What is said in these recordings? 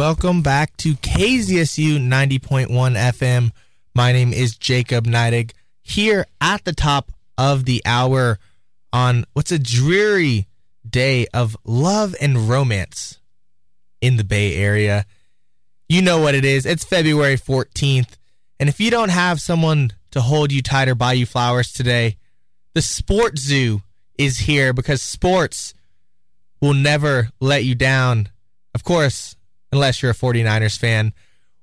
welcome back to KZSU 90.1 FM. My name is Jacob Neidig here at the top of the hour on what's a dreary day of love and romance in the Bay Area. You know what it is. It's February 14th. And if you don't have someone to hold you tight or buy you flowers today, the Sports Zoo is here because sports will never let you down. Of course, unless you're a 49ers fan.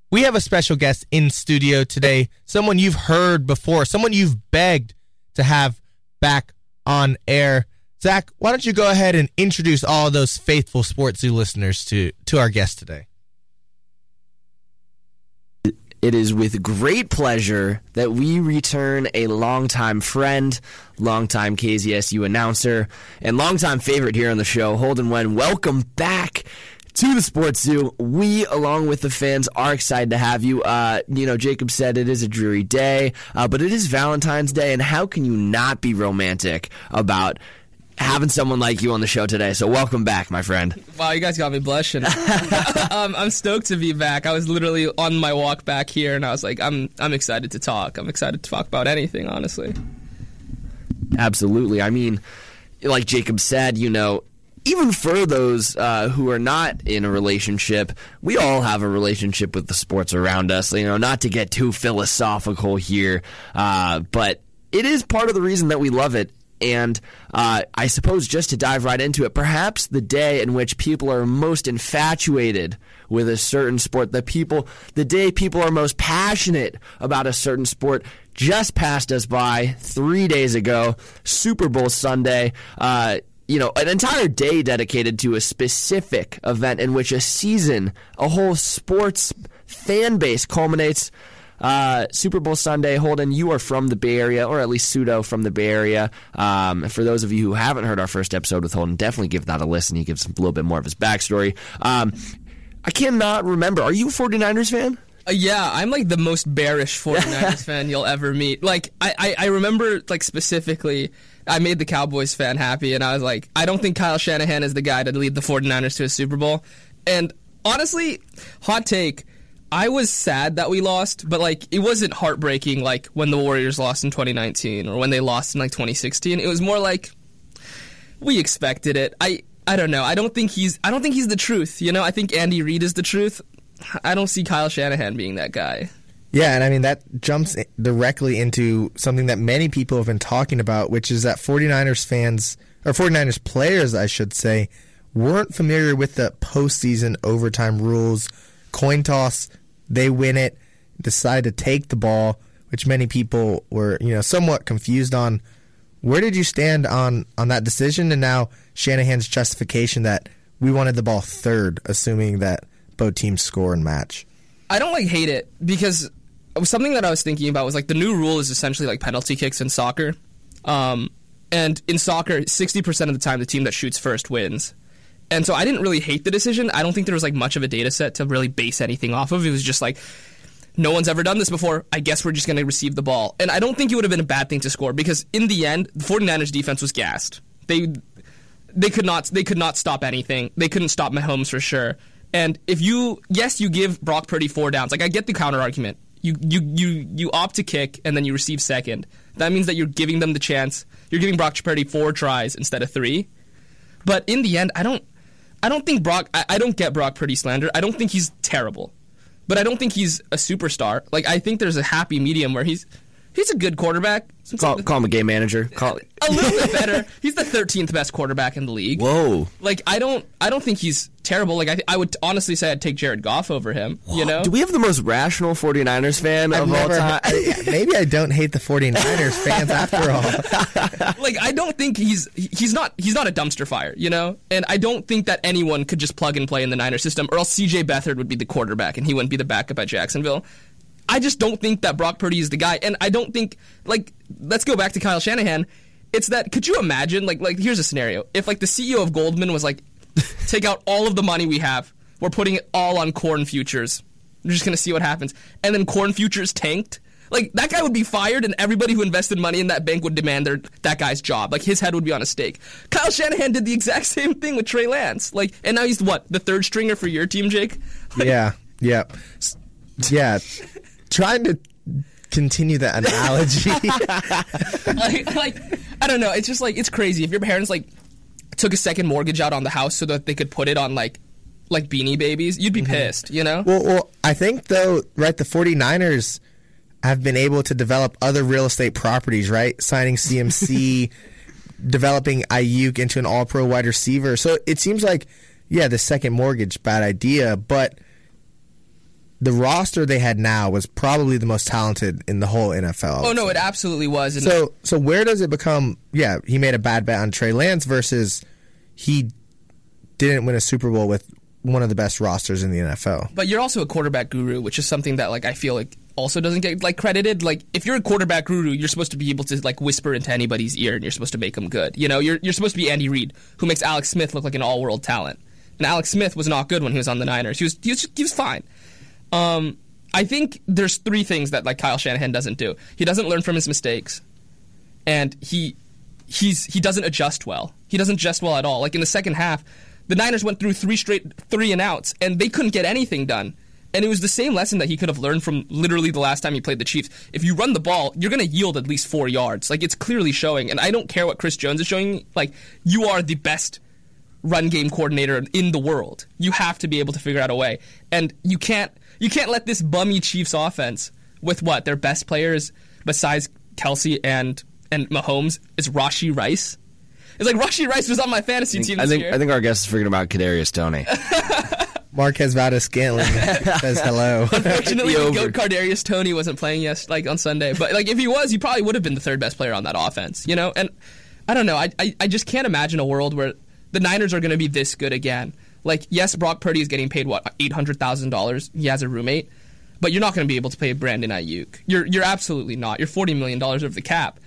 We have a special guest in studio today, someone you've heard before, someone you've begged to have back on air. Zach, why don't you go ahead and introduce all those faithful Sports Zoo listeners to, to our guest today? It is with great pleasure that we return a longtime friend, longtime KZSU announcer, and longtime favorite here on the show, Holden Nguyen. Welcome back to the Sports Zoo. We, along with the fans, are excited to have you. Uh, you know, Jacob said it is a dreary day, uh, but it is Valentine's Day, and how can you not be romantic about having someone like you on the show today. So welcome back, my friend. Wow, you guys got me blushing. um, I'm stoked to be back. I was literally on my walk back here, and I was like, I'm I'm excited to talk. I'm excited to talk about anything, honestly. Absolutely. I mean, like Jacob said, you know, even for those uh, who are not in a relationship, we all have a relationship with the sports around us. You know, not to get too philosophical here, uh, but it is part of the reason that we love it. And uh, I suppose just to dive right into it, perhaps the day in which people are most infatuated with a certain sport, the people, the day people are most passionate about a certain sport, just passed us by three days ago, Super Bowl Sunday. Uh, you know, an entire day dedicated to a specific event in which a season, a whole sports fan base culminates. Uh, Super Bowl Sunday, Holden, you are from the Bay Area, or at least pseudo from the Bay Area. Um, for those of you who haven't heard our first episode with Holden, definitely give that a listen. He gives a little bit more of his backstory. Um, I cannot remember. Are you a 49ers fan? Uh, yeah, I'm like the most bearish 49ers fan you'll ever meet. Like, I, I, I remember, like, specifically, I made the Cowboys fan happy, and I was like, I don't think Kyle Shanahan is the guy to lead the 49ers to a Super Bowl. And honestly, hot take, I was sad that we lost, but like it wasn't heartbreaking like when the Warriors lost in 2019 or when they lost in like 2016. It was more like we expected it. I I don't know. I don't think he's I don't think he's the truth, you know? I think Andy Reid is the truth. I don't see Kyle Shanahan being that guy. Yeah, and I mean, that jumps directly into something that many people have been talking about, which is that 49ers fans, or 49ers players, I should say, weren't familiar with the postseason overtime rules. Coin toss, they win it, decide to take the ball, which many people were, you know, somewhat confused on. Where did you stand on, on that decision? And now Shanahan's justification that we wanted the ball third, assuming that both teams score and match. I don't like hate it because something that I was thinking about was like the new rule is essentially like penalty kicks in soccer. Um, and in soccer, 60% of the time, the team that shoots first wins. And so I didn't really hate the decision. I don't think there was like much of a data set to really base anything off of. It was just like, no one's ever done this before. I guess we're just going to receive the ball. And I don't think it would have been a bad thing to score because in the end, the 49ers defense was gassed. They they could not they could not stop anything. They couldn't stop Mahomes for sure. And if you yes, you give Brock Purdy four downs. Like I get the counter argument you, you, you, you opt to kick and then you receive second. That means that you're giving them the chance. You're giving Brock Purdy four tries instead of three. But in the end, I don't, I don't think Brock. I, I don't get Brock Purdy slander. I don't think he's terrible, but I don't think he's a superstar. Like I think there's a happy medium where he's he's a good quarterback. Call, call him a game manager. Call a little bit better. He's the 13th best quarterback in the league. Whoa! Like I don't, I don't think he's terrible. Like I, I would honestly say I'd take Jared Goff over him. You know? Do we have the most rational 49ers fan I've of all time? I, maybe I don't hate the 49ers fans after all. like I don't think he's he's not he's not a dumpster fire, you know? And I don't think that anyone could just plug and play in the Niners system or else CJ Beathard would be the quarterback and he wouldn't be the backup at Jacksonville. I just don't think that Brock Purdy is the guy. And I don't think like let's go back to Kyle Shanahan. It's that could you imagine like like here's a scenario. If like the CEO of Goldman was like take out all of the money we have. We're putting it all on corn futures. We're just gonna see what happens. And then corn futures tanked. Like that guy would be fired, and everybody who invested money in that bank would demand their that guy's job. Like his head would be on a stake. Kyle Shanahan did the exact same thing with Trey Lance. Like, and now he's what the third stringer for your team, Jake. Like, yeah, yeah, yeah. Trying to continue that analogy. like, like I don't know. It's just like it's crazy. If your parents like took a second mortgage out on the house so that they could put it on like like beanie babies, you'd be mm-hmm. pissed, you know? well, well, I think though, right? The 49ers have been able to develop other real estate properties, right? Signing CMC, developing Aiyuk into an All-Pro wide receiver. So it seems like, yeah, the second mortgage bad idea, but the roster they had now was probably the most talented in the whole NFL. oh no, it absolutely was. And So so where does it become? Yeah, he made a bad bet on Trey Lance versus he didn't win a Super Bowl with one of the best rosters in the NFL. but you're also a quarterback guru, which is something that like I feel like also doesn't get like credited. Like if you're a quarterback guru, you're supposed to be able to like whisper into anybody's ear, and you're supposed to make them good. You know, you're you're supposed to be Andy Reid, who makes Alex Smith look like an all-world talent. And Alex Smith was not good when he was on the Niners. He was he was, he was fine. Um, I think there's three things that like Kyle Shanahan doesn't do. He doesn't learn from his mistakes, and he he's he doesn't adjust well. He doesn't adjust well at all. Like in the second half, the Niners went through three straight three and outs, and they couldn't get anything done. And it was the same lesson that he could have learned from literally the last time he played the Chiefs. If you run the ball, you're going to yield at least four yards. Like it's clearly showing. And I don't care what Chris Jones is showing. Like you are the best run game coordinator in the world. You have to be able to figure out a way. And you can't you can't let this bummy Chiefs offense with what their best players besides Kelce and and Mahomes is Rashee Rice. It's like Rashee Rice was on my fantasy team I think year. I think our guest is forgetting about Kadarius Toney. Marquez Valdes-Scantling says hello. Unfortunately, The the goat Kadarius Toney wasn't playing yes like on Sunday. But like if he was, he probably would have been the third best player on that offense. You know, and I don't know. I I, I just can't imagine a world where the Niners are going to be this good again. Like yes, Brock Purdy is getting paid what eight hundred thousand dollars. He has a roommate, but you're not going to be able to pay Brandon Aiyuk. You're you're absolutely not. You're forty million dollars over the cap,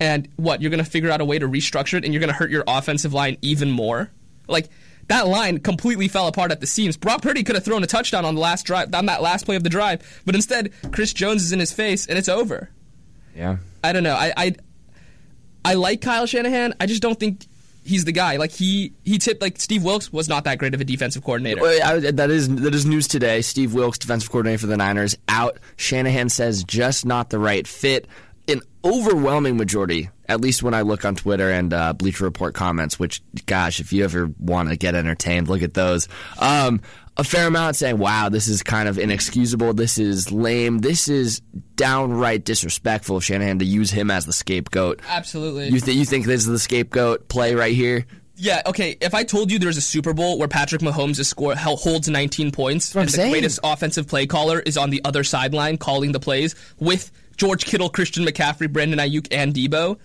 and what you're going to figure out a way to restructure it, and you're going to hurt your offensive line even more. Like that line completely fell apart at the seams. Brock Purdy could have thrown a touchdown on the last drive, on that last play of the drive, but instead Chris Jones is in his face and it's over. yeah. I don't know. I I, I like Kyle Shanahan. I just don't think he's the guy. Like he he tipped like Steve Wilks was not that great of a defensive coordinator. Well, I, that is that is news today. Steve Wilks, defensive coordinator for the Niners, out. Shanahan says just not the right fit. An overwhelming majority, at least when I look on Twitter and uh, Bleacher Report comments. Which, gosh, if you ever want to get entertained, look at those. Um, a fair amount saying, "Wow, this is kind of inexcusable. This is lame. This is downright disrespectful of Shanahan to use him as the scapegoat." Absolutely. You, th- you think this is the scapegoat play right here? Yeah, okay. If I told you there's a Super Bowl where Patrick Mahomes is score holds 19 points what I'm the greatest offensive play caller is on the other sideline calling the plays with George Kittle, Christian McCaffrey, Brandon Aiyuk, and Debo,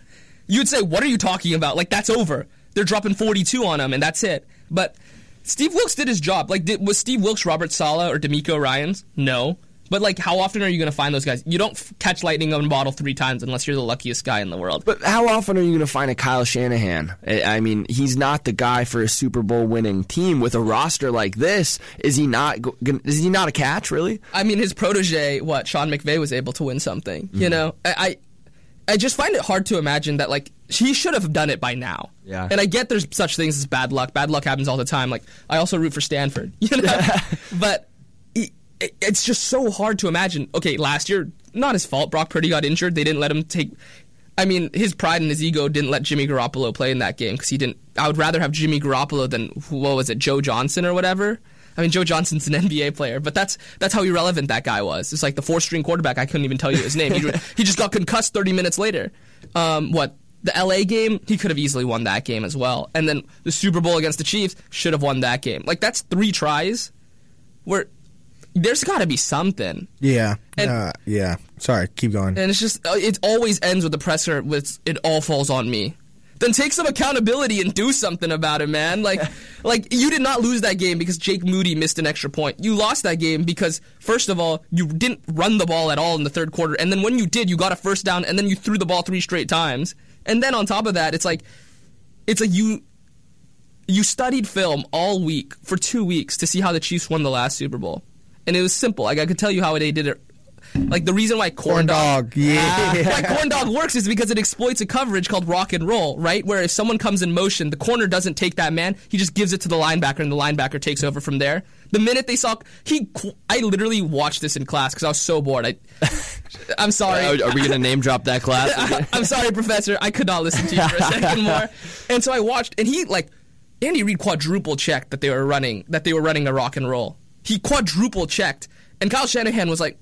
you'd say, "What are you talking about? Like that's over. They're dropping 42 on him, and that's it." But Steve Wilks did his job. Like, did, was Steve Wilks Robert Saleh or DeMeco Ryans? No. But like, how often are you going to find those guys? You don't f- catch lightning on a bottle three times unless you're the luckiest guy in the world. But how often are you going to find a Kyle Shanahan? I I mean, he's not the guy for a Super Bowl winning team with a roster like this. Is he not? go- Is he not a catch? Really? I mean, his protege, what Sean McVay, was able to win something. Mm-hmm. You know, I, I, I just find it hard to imagine that like he should have done it by now. Yeah. And I get there's such things as bad luck. Bad luck happens all the time. Like I also root for Stanford. You know, but it, it- it's just so hard to imagine. Okay, last year, not his fault. Brock Purdy got injured. They didn't let him take. I mean, his pride and his ego didn't let Jimmy Garoppolo play in that game because he didn't. I would rather have Jimmy Garoppolo than what was it, Joe Johnson or whatever. I mean, Joe Johnson's an NBA player, but that's that's how irrelevant that guy was. It's like the four string quarterback. I couldn't even tell you his name. He, he just got concussed 30 minutes later. Um, what the LA game? He could have easily won that game as well. And then the Super Bowl against the Chiefs should have won that game. Like that's three tries. Where there's got to be something. Yeah. And- uh, yeah. Sorry. Keep going. And it's just, uh, it always ends with the presser with, it all falls on me. Then take some accountability and do something about it, man. Like, like you did not lose that game because Jake Moody missed an extra point. You lost that game because, first of all, you didn't run the ball at all in the third quarter. And then when you did, you got a first down and then you threw the ball three straight times. And then on top of that, it's like, it's like you, you studied film all week for two weeks to see how the Chiefs won the last Super Bowl. And it was simple. Like I could tell you how they did it like the reason why corn, Corn dog, yeah. why corn dog works is because it exploits a coverage called rock and roll, right? Where if someone comes in motion, the corner doesn't take that man; he just gives it to the linebacker, and the linebacker takes over from there. The minute they saw he, I literally watched this in class because I was so bored. I, I'm sorry. Are, are we gonna name drop that class? I'm sorry, Professor. I could not listen to you for a second more. And so I watched, and he like Andy Reid quadruple checked that they were running that they were running a rock and roll. He quadruple checked, and Kyle Shanahan was like,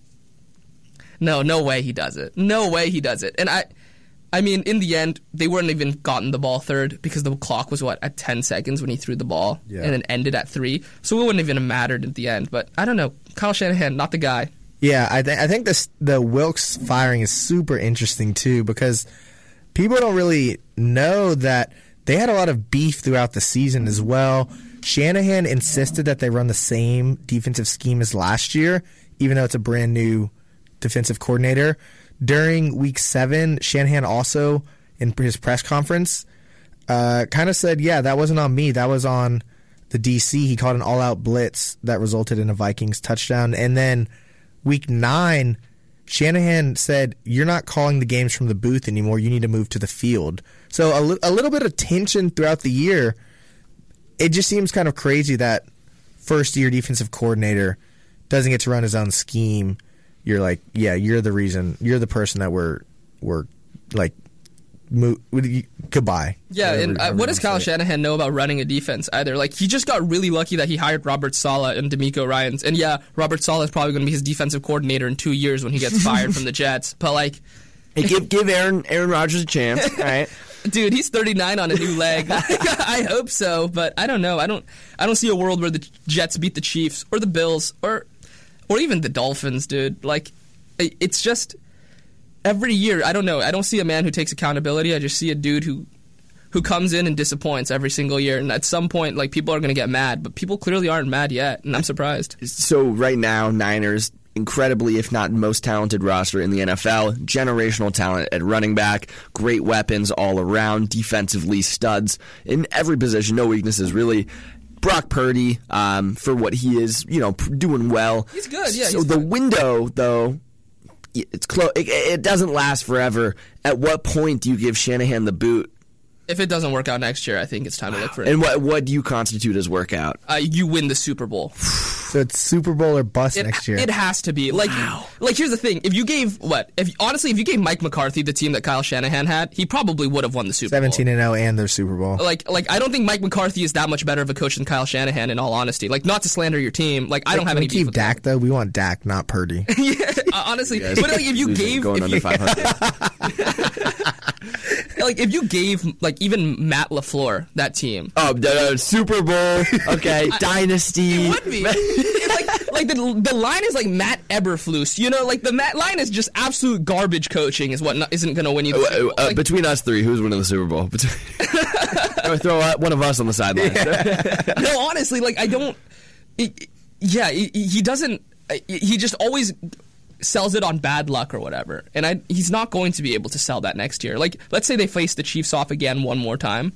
"No, no way he does it. No way he does it." And I, I mean, in the end, they weren't even gotten the ball third because the clock was what at 10 seconds when he threw the ball, Yeah. and it ended at three. So it wouldn't even have mattered at the end. But I don't know, Kyle Shanahan, not the guy. Yeah, I, th- I think this the Wilks firing is super interesting too because people don't really know that they had a lot of beef throughout the season as well. Shanahan insisted that they run the same defensive scheme as last year, even though it's a brand new defensive coordinator. During week seven, Shanahan also, in his press conference, uh, kind of said, Yeah, that wasn't on me. That was on the DC. He called an all out blitz that resulted in a Vikings touchdown. And then week nine, Shanahan said, You're not calling the games from the booth anymore. You need to move to the field. So a li- a little bit of tension throughout the year. It just seems kind of crazy that first year defensive coordinator doesn't get to run his own scheme. You're like, yeah, you're the reason. You're the person that we're we're like, mo- goodbye. Yeah, and uh, what does Kyle. Shanahan know about running a defense either? Like he just got really lucky that he hired Robert Saleh and DeMeco Ryans, and yeah, Robert Saleh is probably going to be his defensive coordinator in two years when he gets fired from the Jets. But like, Hey, give give Aaron Aaron Rodgers a chance. All right. dude, he's 39 on a new leg. I hope so, but I don't know. I don't. I don't see a world where the Jets beat the Chiefs or the Bills or or even the Dolphins, dude. Like, it's just every year. I don't know. I don't see a man who takes accountability. I just see a dude who who comes in and disappoints every single year. And at some point, like people are going to get mad, but people clearly aren't mad yet, and I'm surprised. So right now, Niners incredibly, if not most talented roster in the NFL. Generational talent at running back, great weapons all around, defensively studs in every position, no weaknesses really. Brock Purdy, um, for what he is, you know, doing well. He's good, yeah, So the fine. window, though, it's close. It, it doesn't last forever. At what point do you give Shanahan the boot? If it doesn't work out next year, I think it's time to look for it. And what what do you constitute as workout? Uh, you win the Super Bowl. So it's Super Bowl or bust It, next year. it has to be like like here's the thing. If you gave what if honestly if you gave Mike McCarthy the team that Kyle Shanahan had, he probably would have won the Super Seventeen Bowl. and zero and their Super Bowl. Like like I don't think Mike McCarthy is that much better of a coach than Kyle Shanahan. In all honesty, like not to slander your team, like I don't have Can we any beef keep with Dak though. We want Dak, not Purdy. yeah, uh, honestly, but like if you gave going if under you, 500. like if you gave like even Matt Lafleur that team, Oh, uh, Super Bowl. Okay, Dynasty. It would be. It's like like the the line is like Matt Eberflus. You know, like the Matt line is just absolute garbage coaching is what not, isn't going to win you. The Uh, Super Bowl. uh, Like, between us three, who's winning the Super Bowl? Between- throw uh, one of us on the sideline. no, honestly, like I don't. it- yeah, he, he doesn't. He just always sells it on bad luck or whatever, and I he's not going to be able to sell that next year. Like, let's say they face the Chiefs off again one more time.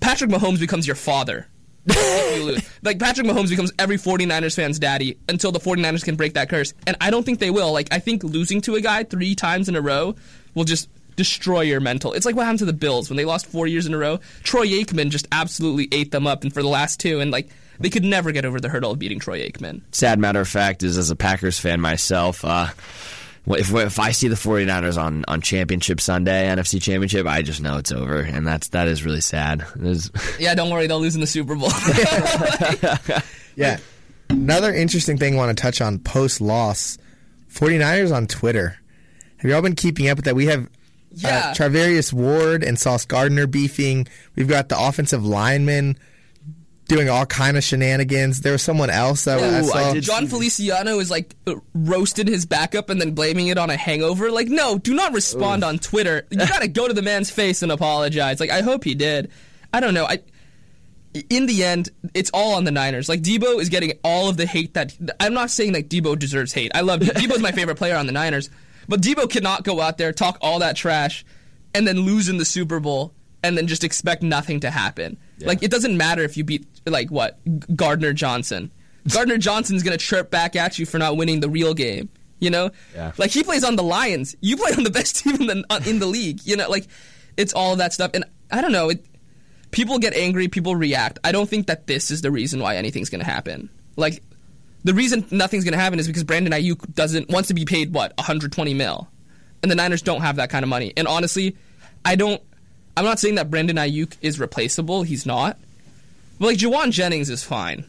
Patrick Mahomes becomes your father. you. Like Patrick Mahomes becomes every 49ers fan's daddy until the 49ers can break that curse. And I don't think they will. Like I think losing to a guy 3 times in a row will just destroy your mental. It's like what happened to the Bills when they lost 4 years in a row. Troy Aikman just absolutely ate them up and for the last two and like they could never get over the hurdle of beating Troy Aikman. Sad matter of fact is, as a Packers fan myself, uh, if if I see the 49ers on, on Championship Sunday, NFC Championship, I just know it's over, and that's that is really sad. It is- Yeah, don't worry, they'll lose in the Super Bowl. Yeah. Another interesting thing I want to touch on post loss 49ers on Twitter. Have you all been keeping up with that? We have Yeah. uh, Charvarius Ward and Sauce Gardner beefing. We've got the offensive linemen doing all kind of shenanigans. There was someone else that I Ooh, saw. I did- Jon Feliciano is like uh, roasted his backup and then blaming it on a hangover. Like, no, do not respond on Twitter. You gotta go to the man's face and apologize. Like, I hope he did. I don't know. I. In the end, it's all on the Niners. Like Debo is getting all of the hate that I'm not saying that Debo deserves hate. I love Debo's my favorite player on the Niners, but Debo cannot go out there talk all that trash and then lose in the Super Bowl and then just expect nothing to happen. Like it doesn't matter if you beat like what Gardner Johnson. Gardner Johnson's gonna chirp back at you for not winning the real game. You know, Yeah. like he plays on the Lions. You play on the best team in the uh, in the league. You know, like it's all that stuff. And I don't know. It, people get angry. People react. I don't think that this is the reason why anything's going to happen. Like the reason nothing's going to happen is because Brandon Aiyuk doesn't wants to be paid what 120 mil, and the Niners don't have that kind of money. And honestly, I don't. I'm not saying that Brandon Aiyuk is replaceable. He's not. But like Jauan Jennings is fine.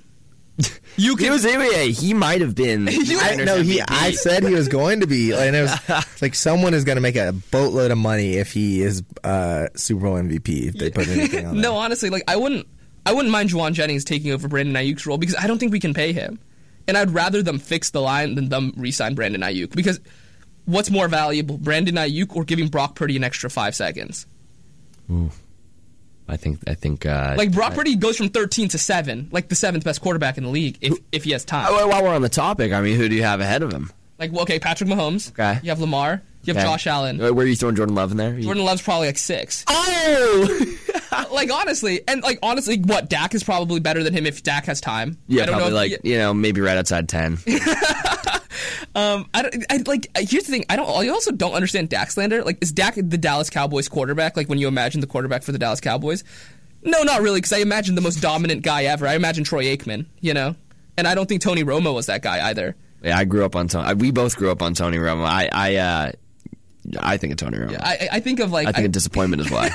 You can, He was yeah, he might have been. I, no, he. I said he was going to be, and it was like someone is going to make a boatload of money if he is uh, Super Bowl MVP if they put anything on. no, honestly, like I wouldn't. I wouldn't mind Jauan Jennings taking over Brandon Aiyuk's role because I don't think we can pay him, and I'd rather them fix the line than them re-sign Brandon Aiyuk because what's more valuable, Brandon Aiyuk or giving Brock Purdy an extra five seconds? Ooh. I think. I think. Uh, Like Brock Purdy goes from 13 to seven, like the seventh best quarterback in the league if if he has time. Oh, While we're on the topic, I mean, who do you have ahead of him? Like well, okay, Patrick Mahomes. Okay. You have Lamar. You have Okay. Josh Allen. Where are you throwing Jordan Love in there? Jordan Love's probably like six. Oh, like honestly, and like honestly, what Dak is probably better than him if Dak has time. yeah, I don't probably know if- like you know maybe right outside ten. Um, I, don't, I like. Here's the thing. I don't. I also don't understand Dak slander. Like, is Dak the Dallas Cowboys quarterback? Like when you imagine the quarterback for the Dallas Cowboys? No, not really. Because I imagine the most dominant guy ever. I imagine Troy Aikman. You know, and I don't think Tony Romo was that guy either. yeah, I grew up on Tony. We both grew up on Tony Romo. I I uh, I think of Tony Romo. I, I think of like. I think I- of disappointment is why.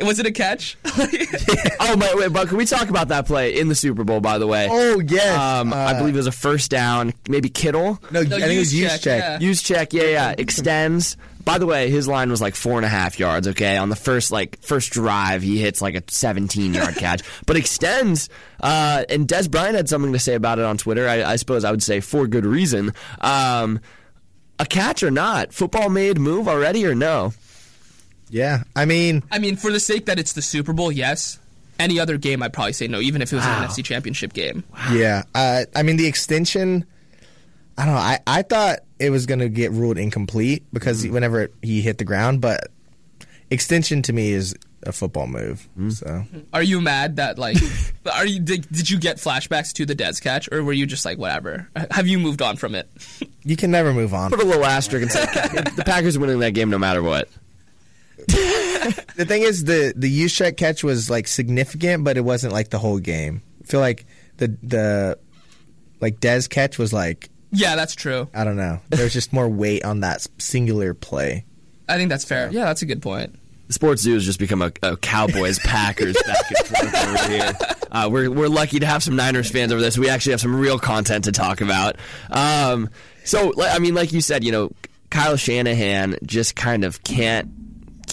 was it a catch? oh, wait, wait, but can we talk about that play in the Super Bowl? By the way, Oh yes, um, I Uh, believe it was a first down. Maybe Kittle. No, No, I think it was use Juszczyk, check. yeah. Juszczyk, yeah, yeah. Extends. By the way, his line was like four and a half yards. Okay, on the first like first drive, he hits like a 17 yard catch, but extends. Uh, and Dez Bryant had something to say about it on Twitter. I, I suppose I would say for good reason. Um, a catch or not? Football made move already or no? Yeah, I mean, I mean, for the sake that it's the Super Bowl, yes. Any other game, I'd probably say no, even if it was Wow. an NFC Championship game. yeah. Uh, I mean, the extension. I don't know. I, I thought it was going to get ruled incomplete because whenever he hit the ground, but extension to me is a football move. Hmm. So Are you mad that like? are you did, did you get flashbacks to the Dez catch, or were you just like whatever? Have you moved on from it? you can never move on. Put a little asterisk and say the Packers winning that game no matter what. The thing is, the the Juszczyk catch was like significant, but it wasn't like the whole game. I feel like the the like Dez catch was like yeah, that's true. I don't know. There's just more weight on that singular play. I think that's fair. Yeah, that's a good point. Sports Zoo has just become a, a Cowboys Packers back and forth over here. Uh, we're we're lucky to have some Niners fans over there, so we actually have some real content to talk about. Um, so I mean, like you said, you know, Kyle Shanahan just kind of can't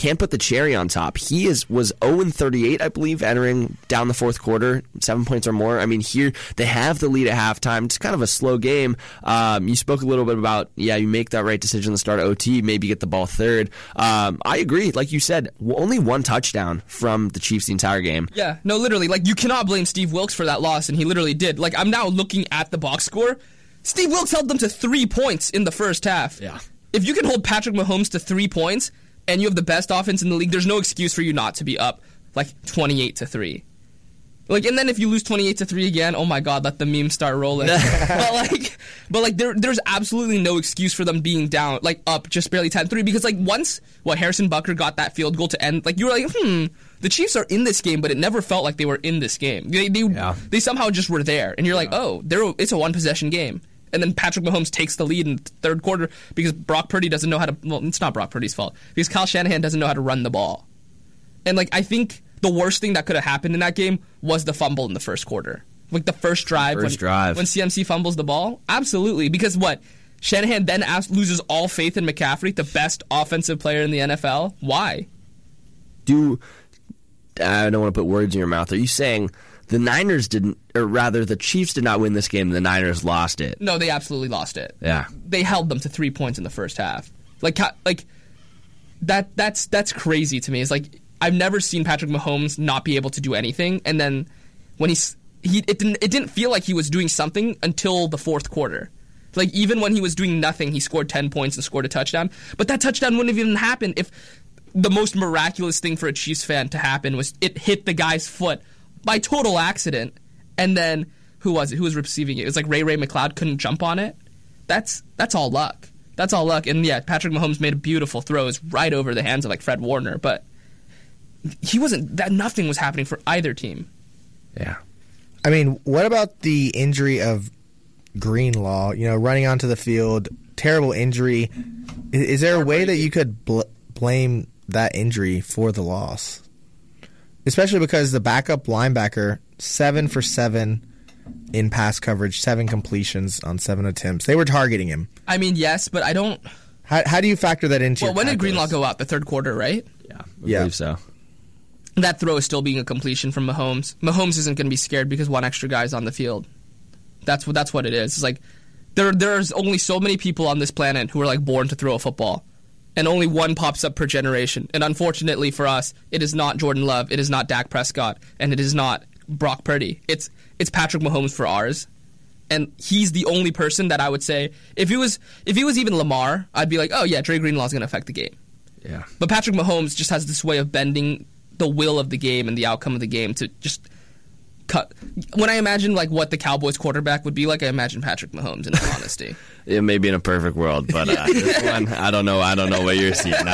can't put the cherry on top. He is was 0 and 38, I believe, entering down the fourth quarter, seven points or more. I mean, here they have the lead at halftime. It's kind of a slow game. Um, you spoke a little bit about yeah, you make that right decision to start OT, maybe get the ball third. Um, I agree. Like you said, only one touchdown from the Chiefs the entire game. Yeah, no, literally, like you cannot blame Steve Wilks for that loss, and he literally did. Like I'm now looking at the box score. Steve Wilks held them to three points in the first half. Yeah. If you can hold Patrick Mahomes to three points and you have the best offense in the league, there's no excuse for you not to be up like 28 to three. Like, and then if you lose 28 to three again, oh my God, let the memes start rolling. but like, but like, there, there's absolutely no excuse for them being down, like up just barely 10-3 because like once what Harrison Butker got that field goal to end, like you were like, hmm, the Chiefs are in this game, but it never felt like they were in this game. They they, Yeah. they somehow just were there, and you're like, oh, they're it's a one possession game. And then Patrick Mahomes takes the lead in the third quarter because Brock Purdy doesn't know how to. Well, it's not Brock Purdy's fault because Kyle Shanahan doesn't know how to run the ball. And like I think the worst thing that could have happened in that game was the fumble in the first quarter. Like the first drive, First when, drive. when CMC fumbles the ball, absolutely. Because what Shanahan then asks, loses all faith in McCaffrey, the best offensive player in the NFL. Why? do I don't want to put words in your mouth. Are you saying the Niners didn't, or rather, the Chiefs did not win this game? The Niners lost it. No, they absolutely lost it. Yeah. they held them to three points in the first half. Like, like that. That's that's crazy to me. It's like I've never seen Patrick Mahomes not be able to do anything, and then when he's he, it didn't it didn't feel like he was doing something until the fourth quarter. Like even when he was doing nothing, he scored ten points and scored a touchdown. But that touchdown wouldn't have even happened if the most miraculous thing for a Chiefs fan to happen was it hit the guy's foot by total accident, and then who was it? Who was receiving it? It was like Ray-Ray McCloud couldn't jump on it. that's that's all luck. That's all luck. And yeah, Patrick Mahomes made a beautiful throws right over the hands of like Fred Warner, but he wasn't that nothing was happening for either team. Yeah. I mean, what about the injury of Greenlaw? You know, running onto the field, terrible injury. Is, is there a way that you could bl- blame that injury for the loss? Especially because the backup linebacker, seven for seven in pass coverage, seven completions on seven attempts. They were targeting him. I mean, yes, but I don't. How, how do you factor that into? Well, your when did calculus? Greenlaw go out? The third quarter, right? Yeah. I Yeah. believe so. That throw is still being a completion from Mahomes. Mahomes isn't going to be scared because one extra guy's on the field. That's what that's what it is. It's like there there's only so many people on this planet who are like born to throw a football. And only one pops up per generation. And unfortunately for us, it is not Jordan Love, it is not Dak Prescott, and it is not Brock Purdy. It's it's Patrick Mahomes for ours. And he's the only person that I would say if he was if he was even Lamar, I'd be like, "Oh yeah, Dre Greenlaw's going to affect the game." Yeah. But Patrick Mahomes just has this way of bending the will of the game and the outcome of the game to just cut. When I imagine like what the Cowboys quarterback would be like, I imagine Patrick Mahomes. In all honesty, It may be in a perfect world, but uh, this one, I don't know. I don't know what you're seeing.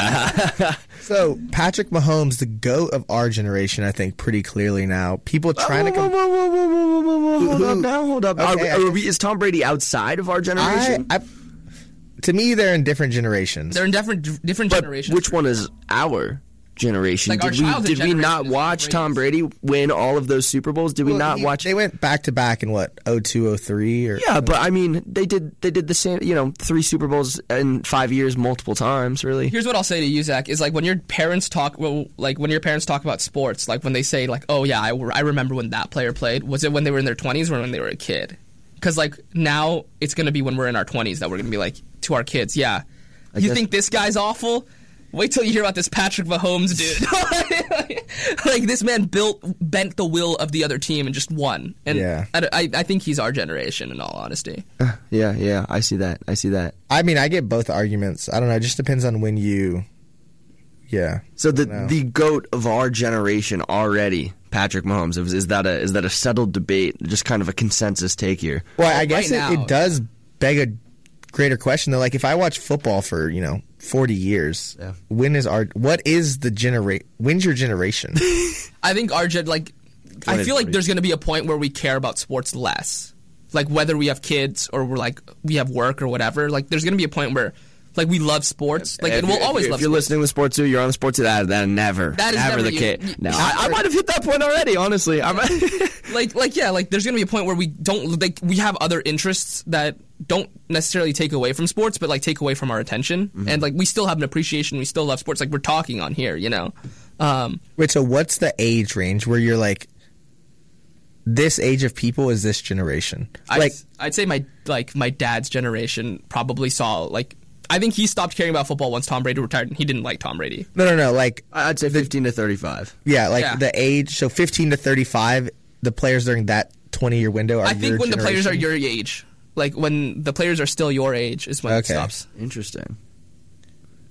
So Patrick Mahomes, the goat of our generation, I think pretty clearly now. People trying to come. whoa, whoa, whoa, whoa, whoa, whoa, whoa, Hold up now. Hold up. Okay, Are- are we- is Tom Brady outside of our I, generation? I, to me, they're in different generations. they're in different different But generations. which one is our generation? Like, did we did we not watch Tom Tom Brady win all of those Super Bowls? Did we not he- watch? They went back to back in what 02, 03 or yeah, but I mean, they did they did the same. You know, three Super Bowls in five years, multiple times. Really. Here's what I'll say to you, Zach, is like when your parents talk, well, like when your parents talk about sports, like when they say like, oh yeah, I, I remember when that player played. Was it when they were in their 20s or when they were a kid? Because like now it's gonna be when we're in our 20s that we're gonna be like to our kids, yeah, you guess- think this guy's awful? Wait till you hear about this Patrick Mahomes dude. like this man built, bent the will of the other team and just won. And Yeah. I, I, I think he's our generation. In all honesty, uh, Yeah, yeah, I see that. I see that. I mean, I get both arguments. I don't know. It just depends on when you. Yeah. So the No. the goat of our generation already, Patrick Mahomes. Is, is that a is that a settled debate? Just kind of a consensus take here. Well, I guess right it, now- it does beg a greater question though. Like if I watch football for you know forty years, Yeah. when is our what is the generate? When's your generation? I think our gen like I feel like there's going to be a point where we care about sports less. Like whether we have kids or we're like we have work or whatever. Like there's going to be a point where like we love sports. Like If and we'll you- if always you- love If you're sports. listening to Sports 2, you're on the Sports 2, that, that never, That is never never the you- case. you- No, I, I might have hit that point already, honestly. I'm, like like yeah, like there's going to be a point where we don't like we have other interests that don't necessarily take away from sports but like take away from our attention. Mm-hmm. And like we still have an appreciation, we still love sports like we're talking on here, you know. Um Wait, so what's the age range where you're like, this age of people is this generation? I'd, like, I'd say my like my dad's generation probably saw like I think he stopped caring about football once Tom Brady retired, and he didn't like Tom Brady. no, no, no. Like, I'd say 15 to 35. yeah, like Yeah. the age. So 15 to 35, the players during that 20 year window are. I think your when the players are your age, like when the players are still your age, is when it Okay. stops. Interesting.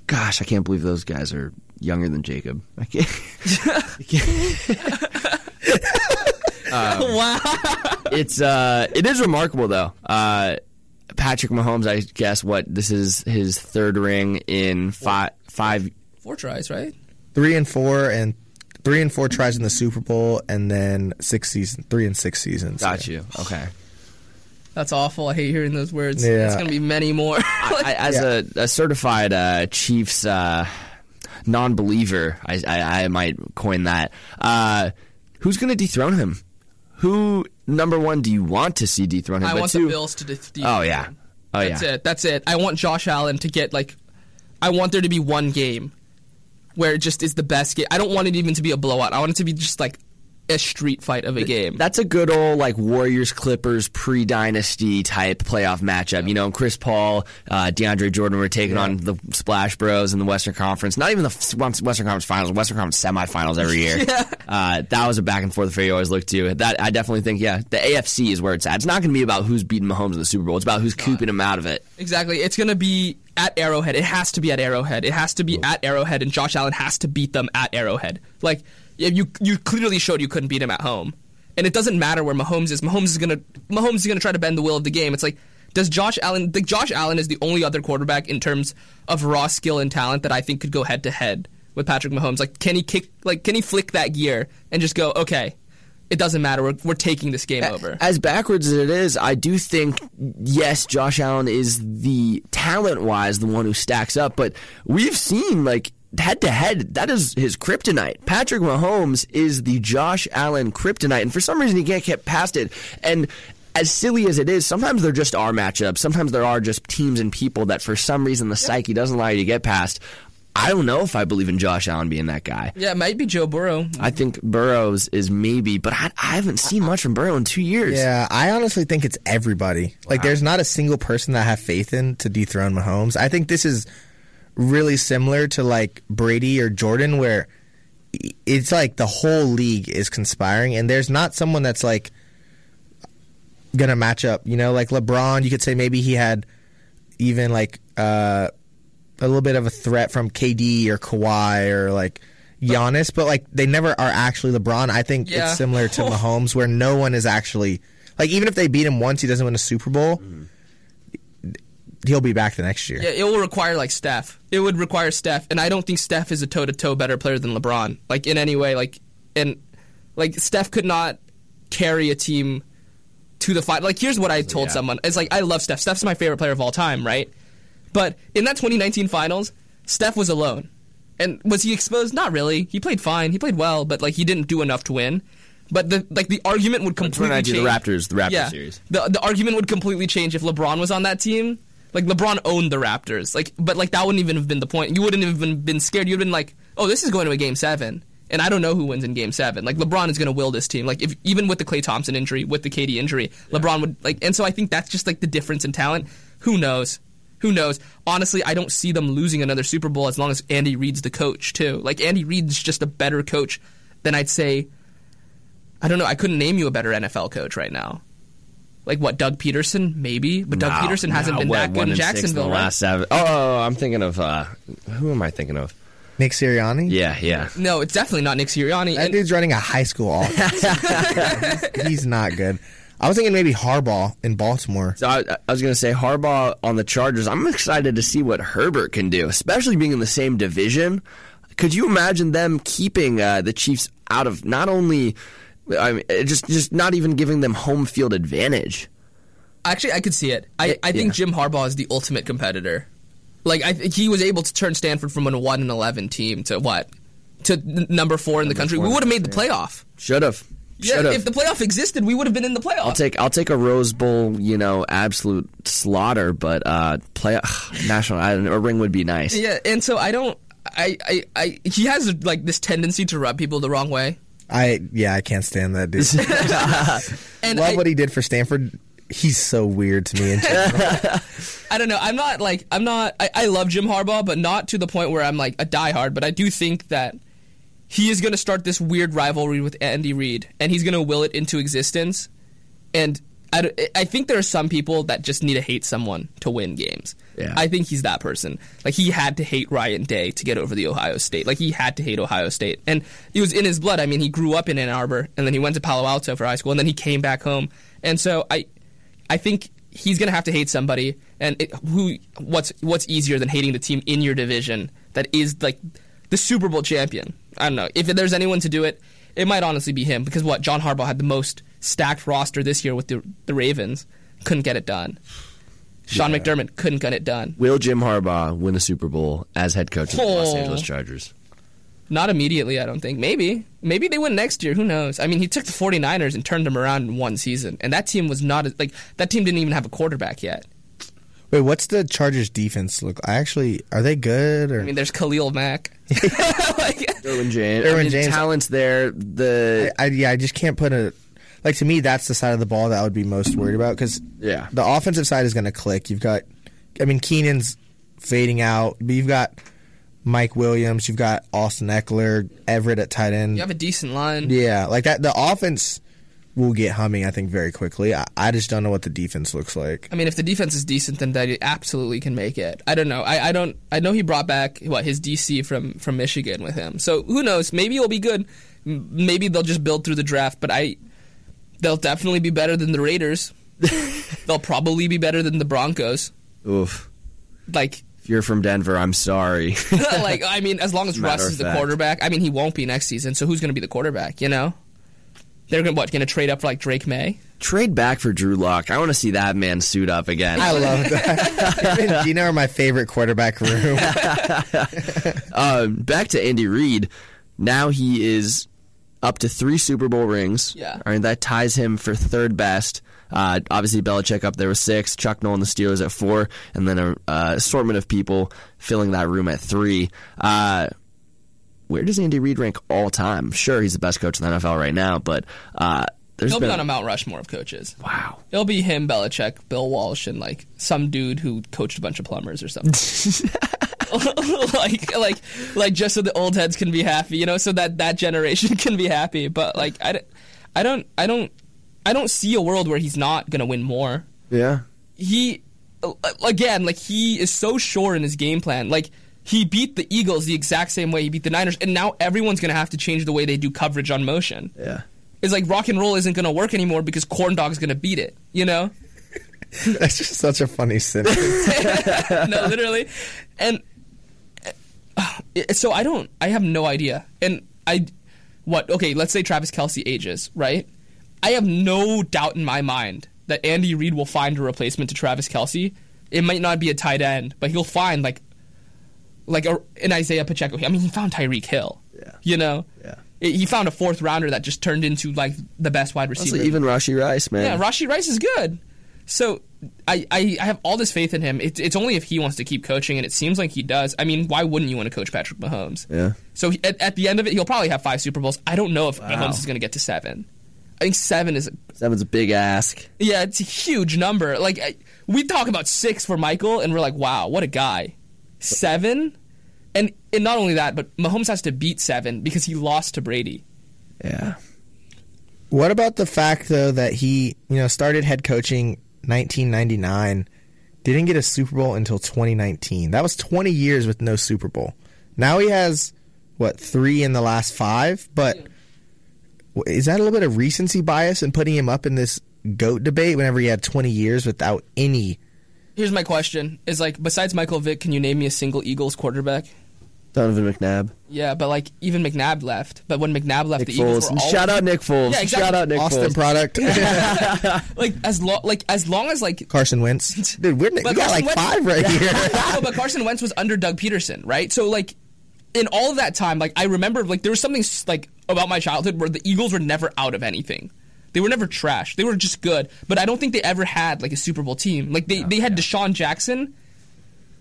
Gosh, I can't believe those guys are younger than Jacob. I can't. wow. it's uh, it is remarkable though. Uh, Patrick Mahomes, I guess what this is his third ring in five five. Four tries, right? three and four and three and four tries in the Super Bowl, and then six season, three and six seasons. Got you. Okay. That's awful. I hate hearing those words. Yeah. It's gonna be many more. I, as a, a certified uh, Chiefs uh, non-believer, I, I, I might coin that. Uh, who's going to dethrone him? Who number one do you want to see dethrone him? I but want two, the Bills to. Def- Oh yeah. Oh That's yeah. it. That's it. I want Josh Allen to get like. I want there to be one game where it just is the best game. I don't want it even to be a blowout. I want it to be just like a street fight of a game. That's a good old like Warriors Clippers pre dynasty type playoff matchup. You know, Chris Paul, uh, DeAndre Jordan were taking on the Splash Bros in the Western Conference. Not even the Western Conference Finals, Western Conference semifinals every year. uh, that was a back and forth affair you always look to. That I definitely think, yeah, the AFC is where it's at. It's not going to be about who's beating Mahomes in the Super Bowl. It's about who's keeping him out of it. Exactly. It's going to be at Arrowhead. It has to be at Arrowhead. It has to be at Arrowhead, and Josh Allen has to beat them at Arrowhead. Like, yeah, you you clearly showed you couldn't beat him at home, and it doesn't matter where Mahomes is. Mahomes is gonna Mahomes is gonna try to bend the will of the game. It's like Does Josh Allen? Like Josh Allen is the only other quarterback in terms of raw skill and talent that I think could go head to head with Patrick Mahomes. Like, can he kick? Like, can he flick that gear and just go? Okay, it doesn't matter. We're, we're taking this game over. As backwards as it is, I do think yes, Josh Allen is the talent wise the one who stacks up, but we've seen like head to head, that is his kryptonite. Patrick Mahomes is the Josh Allen kryptonite, and for some reason he can't get past it. And as silly as it is, sometimes there just are matchups. Sometimes there are just teams and people that for some reason the psyche doesn't allow you to get past. I don't know if I believe in Josh Allen being that guy. Yeah, it might be Joe Burrow. I think Burrows is maybe, but I, I haven't seen much from Burrow in two years. Yeah, I honestly think it's everybody. Like, there's not a single person that I have faith in to dethrone Mahomes. I think this is really similar to like Brady or Jordan, where it's like the whole league is conspiring, and there's not someone that's like gonna match up. You know, like LeBron, you could say maybe he had even like uh, a little bit of a threat from KD or Kawhi or like Giannis, but like they never are actually LeBron. I think Yeah. it's similar to Mahomes, where no one is actually like even if they beat him once, he doesn't win a Super Bowl. He'll be back the next year. Yeah, it will require like Steph. It would require Steph, and I don't think Steph is a toe to toe better player than LeBron. Like in any way, like and like Steph could not carry a team to the fight. Like here's what I told Yeah. someone: it's like I love Steph. Steph's my favorite player of all time, right? But in that 2019 Finals, Steph was alone, and was he exposed? Not really. He played fine. He played well, but like he didn't do enough to win. But the like the argument would completely 2019, change. the Raptors, the Raptors yeah, series. The the argument would completely change if LeBron was on that team. Like LeBron owned the Raptors. Like, but like that wouldn't even have been the point. You wouldn't have even been scared. You'd have been like, oh, this is going to a game seven, and I don't know who wins in game seven. Like LeBron is going to will this team. Like if even with the Klay Thompson injury, with the KD injury, LeBron would like. And so I think that's just like the difference in talent. Who knows? Who knows? Honestly, I don't see them losing another Super Bowl as long as Andy Reid's the coach too. Like Andy Reid's just a better coach than I'd say. I don't know. I couldn't name you a better NFL coach right now. Like what? Doug Pederson, maybe, but Doug No, Pederson hasn't no, been what, that good in and six Jacksonville, the right? last seven. Oh, I'm thinking of uh, who am I thinking of? Nick Sirianni. Yeah, yeah. No, it's definitely not Nick Sirianni. That And- dude's running a high school offense. he's, he's not good. I was thinking maybe Harbaugh in Baltimore. So I, I was going to say Harbaugh on the Chargers. I'm excited to see what Herbert can do, especially being in the same division. Could you imagine them keeping uh, the Chiefs out of not only, I mean, just just not even giving them home field advantage? Actually, I could see it. I, Yeah, I think yeah. Jim Harbaugh is the ultimate competitor. Like I, he was able to turn Stanford from a one and eleven team to what? To n- number four in the country. We would have made the playoff. Should have. Yeah, if the playoff existed, we would have been in the playoff. I'll take I'll take a Rose Bowl, you know, absolute slaughter, but uh, play national a ring would be nice. yeah, and so I don't. I, I, I he has like this tendency to rub people the wrong way. I yeah, I can't stand that dude. And Love I, what he did for Stanford. He's so weird to me. In general. I don't know. I'm not like I'm not. I, I love Jim Harbaugh, but not to the point where I'm like a diehard. But I do think that he is going to start this weird rivalry with Andy Reid, and he's going to will it into existence. And I, I think there are some people that just need to hate someone to win games. Yeah. I think he's that person. Like he had to hate Ryan Day to get over the Ohio State. Like he had to hate Ohio State, and it was in his blood. I mean, he grew up in Ann Arbor, and then he went to Palo Alto for high school, and then he came back home. And so I, I think he's gonna have to hate somebody. And it, who? What's what's easier than hating the team in your division that is like the Super Bowl champion? I don't know. If there's anyone to do it, it might honestly be him. Because what John Harbaugh had the most stacked roster this year with the the Ravens, couldn't get it done. Sean Yeah. McDermott couldn't get it done. Will Jim Harbaugh win a Super Bowl as head coach of the Los Oh. Angeles Chargers? Not immediately, I don't think. Maybe. Maybe they win next year. Who knows? I mean, he took the 49ers and turned them around in one season. And that team was not, like, that team didn't even have a quarterback yet. Wait, what's the Chargers defense look? I actually are they good or I mean, there's Khalil Mack. like, Derwin James. Derwin I mean, James. Talent's there. The I, I yeah, I just can't put a like to me that's the side of the ball that I would be most worried about because Yeah. the offensive side is going to click. You've got, I mean, Keenan's fading out, but you've got Mike Williams, you've got Austin Ekeler, Everett at tight end. you have a decent line. Yeah, like that. The offense will get humming, I think, very quickly. I, I just don't know what the defense looks like. I mean, if the defense is decent, then they absolutely can make it. I don't know. I, I don't. I know he brought back what his DC from from Michigan with him. So who knows? Maybe it'll be good. Maybe they'll just build through the draft. But I, they'll definitely be better than the Raiders. They'll probably be better than the Broncos. Oof. Like, If you're from Denver, I'm sorry. like I mean, as long as Matter Russ is the fact. quarterback, I mean, he won't be next season. So who's going to be the quarterback? You know, they're going to what? Going to trade up for like Drake Maye? Trade back for Drew Lock. I want to see that man suit up again. I love that. Him and Geno are my favorite quarterback room. Um, back to Andy Reid. Now he is up to three Super Bowl rings. Yeah. I mean, that ties him for third best. Uh, obviously, Belichick up there with six, Chuck Noll and the Steelers at four, and then a uh, assortment of people filling that room at three. Uh, where does Andy Reid rank all time? Sure, he's the best coach in the NFL right now, but uh, there's He'll been be on a Mount Rushmore of coaches. wow. It'll be him, Belichick, Bill Walsh, and like some dude who coached a bunch of plumbers or something. like, like, like, just so the old heads can be happy, you know, so that that generation can be happy. But like, I, don't- I don't, I don't, I don't see a world where he's not gonna win more. Yeah. He, again, like he is so sure in his game plan. Like he beat the Eagles the exact same way he beat the Niners, and now everyone's gonna have to change the way they do coverage on motion. Yeah. It's like rock and roll isn't gonna work anymore because corn dog's gonna beat it. You know. That's just such a funny sentence. no, literally. And uh, so I don't. I have no idea. And I, what? Okay, let's say Travis Kelce ages, right? I have no doubt in my mind that Andy Reid will find a replacement to Travis Kelce. It might not be a tight end, but he'll find like, like a, an Isaiah Pacheco. I mean, he found Tyreek Hill. Yeah. You know. Yeah. He found a fourth rounder that just turned into like the best wide receiver. Also, even Rashee Rice, man. Yeah, Rashee Rice is good. So I, I, I have all this faith in him. It, it's only if he wants to keep coaching, and it seems like he does. I mean, why wouldn't you want to coach Patrick Mahomes? Yeah. So he- at, at the end of it, he'll probably have five Super Bowls. I don't know if Mahomes is going to get to seven. I think seven is Seven's a big ask. yeah, it's a huge number. Like I, we talk about six for Michael, and we're like, wow, what a guy. Seven, and and not only that, but Mahomes has to beat seven because he lost to Brady. Yeah. What about the fact though that he, you know, started head coaching 1999, didn't get a Super Bowl until 2019. That was 20 years with no Super Bowl. Now he has what three in the last five, but is that a little bit of recency bias in putting him up in this goat debate whenever he had 20 years without any? Here's my question: Is like besides Michael Vick, can you name me a single Eagles quarterback? Donovan McNabb. Yeah, but like even McNabb left. But when McNabb left, Nick the Eagles Foles. were all Shout out Nick Foles. Yeah, exactly. Shout out Nick Austin Foles. product. like as long like as long as like Carson Wentz. Dude, we're, we But got Carson like Wentz- five right here. no, but Carson Wentz was under Doug Pederson, right? So like in all of that time, like I remember like there was something like about my childhood where the Eagles were never out of anything. They were never trash. They were just good. But I don't think they ever had like a Super Bowl team. Like they, they had DeSean Jackson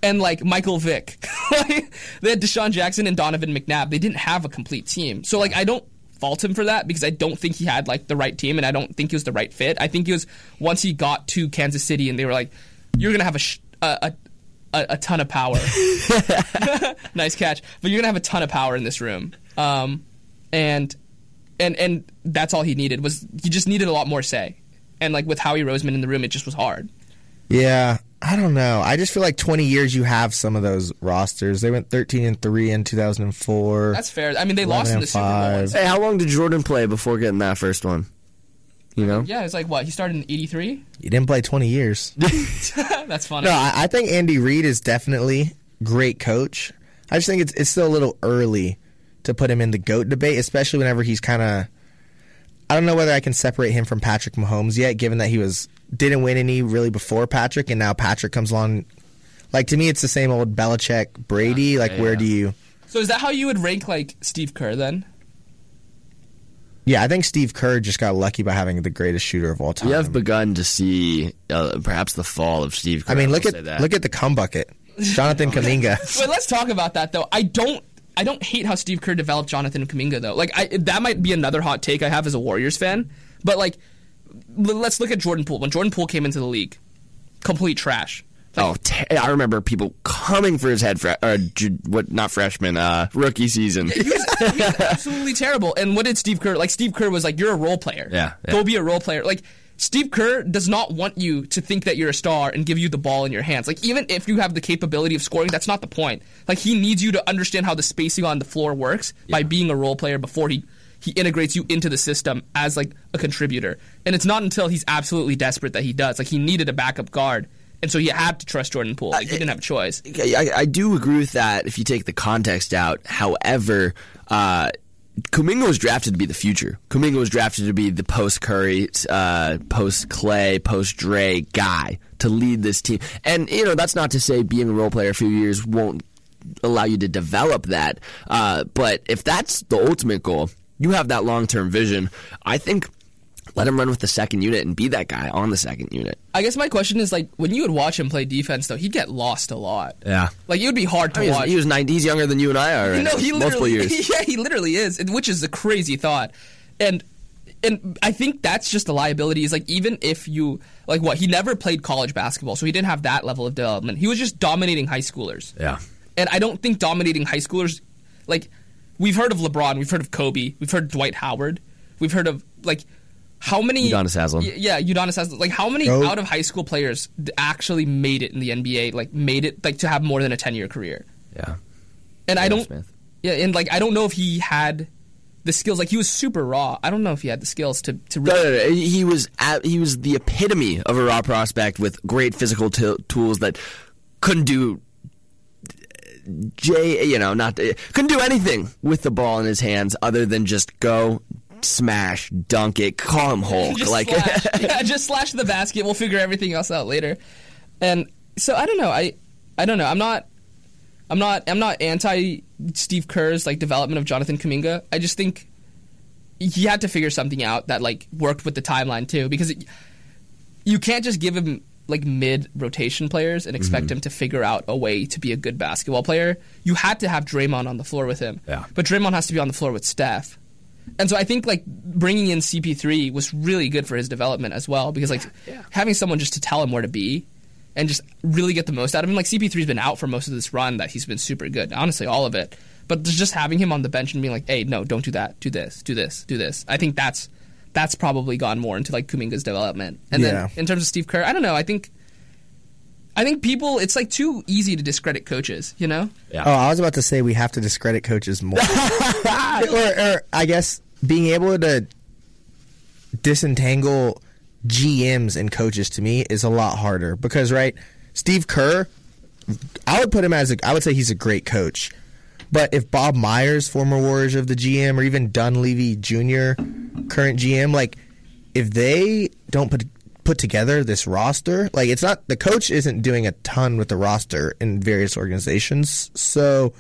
and like Michael Vick. They had DeSean Jackson and Donovan McNabb. They didn't have a complete team. So like I don't fault him for that because I don't think he had like the right team and I don't think he was the right fit. I think he was once he got to Kansas City and they were like, "You're gonna have a sh- a, a a, ton of power." nice catch, but you're gonna have a ton of power in this room. Um, and and and that's all he needed was he just needed a lot more say. And like with Howie Roseman in the room, it just was hard. Yeah, I don't know. I just feel like 20 years you have some of those rosters. They went 13 and 3 in 2004. That's fair. I mean, they lost in and the Super Bowl. once. Hey, how long did Jordan play before getting that first one? You know? Yeah, it's like what he started in '83. He didn't play 20 years. That's funny. no, I, I think Andy Reid is definitely great coach. I just think it's it's still a little early to put him in the goat debate, especially whenever he's kind of. I don't know whether I can separate him from Patrick Mahomes yet, given that he was didn't win any really before Patrick, and now Patrick comes along. Like to me, it's the same old Belichick Brady. like yeah, where yeah. do you? So is that how you would rank like Steve Kerr then? Yeah, I think Steve Kerr just got lucky by having the greatest shooter of all time. We have begun to see uh, perhaps the fall of Steve Kerr. I mean, look at that. look at the cum bucket, Jonathan Kuminga. But let's talk about that though. I don't. I don't hate how Steve Kerr developed Jonathan Kuminga though. Like I, that might be another hot take I have as a Warriors fan. But like, l- let's look at Jordan Poole. When Jordan Poole came into the league, complete trash. Oh, t- I remember people coming for his head. Fre- uh, ju- what? Not freshman. Uh, rookie season. He was absolutely terrible. And what did Steve Kerr like? Steve Kerr was like, "You're a role player. Yeah, yeah. go be a role player." Like Steve Kerr does not want you to think that you're a star and give you the ball in your hands. Like even if you have the capability of scoring, that's not the point. Like he needs you to understand how the spacing on the floor works by being a role player before he he integrates you into the system as like a contributor. And it's not until he's absolutely desperate that he does. Like he needed a backup guard. And so he had to trust Jordan Poole. Like, he didn't have a choice. I, I do agree with that if you take the context out. However, uh, Kuminga was drafted to be the future. Kuminga was drafted to be the post Curry, uh, post Klay, post Dre guy to lead this team. And you know that's not to say being a role player a few years won't allow you to develop that. Uh, but if that's the ultimate goal, you have that long term vision. I think let him run with the second unit and be that guy on the second unit. I guess my question is like when you would watch him play defense though, he'd get lost a lot. Yeah. Like it would be hard to I mean, watch. he was 90, he's younger than you and I are. Right no, he multiple literally, years. Yeah, he literally is, which is a crazy thought, and and I think that's just a liability. Is like even if you like what he never played college basketball, so he didn't have that level of development. He was just dominating high schoolers. Yeah. And I don't think dominating high schoolers, like we've heard of LeBron, we've heard of Kobe, we've heard of Dwight Howard, we've heard of like how many Udonis Haslem. Y- Yeah, Udonis Haslem. Like how many Oh. out of high school players actually made it in the NBA? Like made it like to have more than a ten year career. Yeah. And I don't. Smith. Yeah, and like I don't know if he had the skills. Like he was super raw. I don't know if he had the skills to to No, really. no, no. He was at, he was the epitome of a raw prospect with great physical t- tools that couldn't do J, you know, not couldn't do anything with the ball in his hands other than just go smash, dunk it, call him Hulk. Just like slash, yeah, just slash the basket. We'll figure everything else out later. And so I don't know. I I don't know. I'm not. I'm not. I'm not anti Steve Kerr's like development of Jonathan Kuminga. I just think he had to figure something out that like worked with the timeline too, because it, you can't just give him like mid rotation players and expect mm-hmm. him to figure out a way to be a good basketball player. You had to have Draymond on the floor with him. Yeah. But Draymond has to be on the floor with Steph. And so I think like bringing in CP3 was really good for his development as well because like having someone just to tell him where to be and just really get the most out of him. Like CP3's been out for most of this run that he's been super good. Honestly, all of it. But just having him on the bench and being like, "Hey, no, don't do that. Do this. Do this. Do this." I think that's that's probably gone more into like Kuminga's development. And Yeah. then in terms of Steve Kerr, I don't know. I think I think people it's like too easy to discredit coaches, you know? Yeah. Oh, I was about to say we have to discredit coaches more, or, or I guess being able to disentangle GMs and coaches to me is a lot harder because right, Steve Kerr, I would put him as a, I would say he's a great coach, but if Bob Myers, former Warriors of the GM, or even Dunleavy Jr., current GM, like if they don't put put together this roster, like it's not the coach isn't doing a ton with the roster in various organizations, so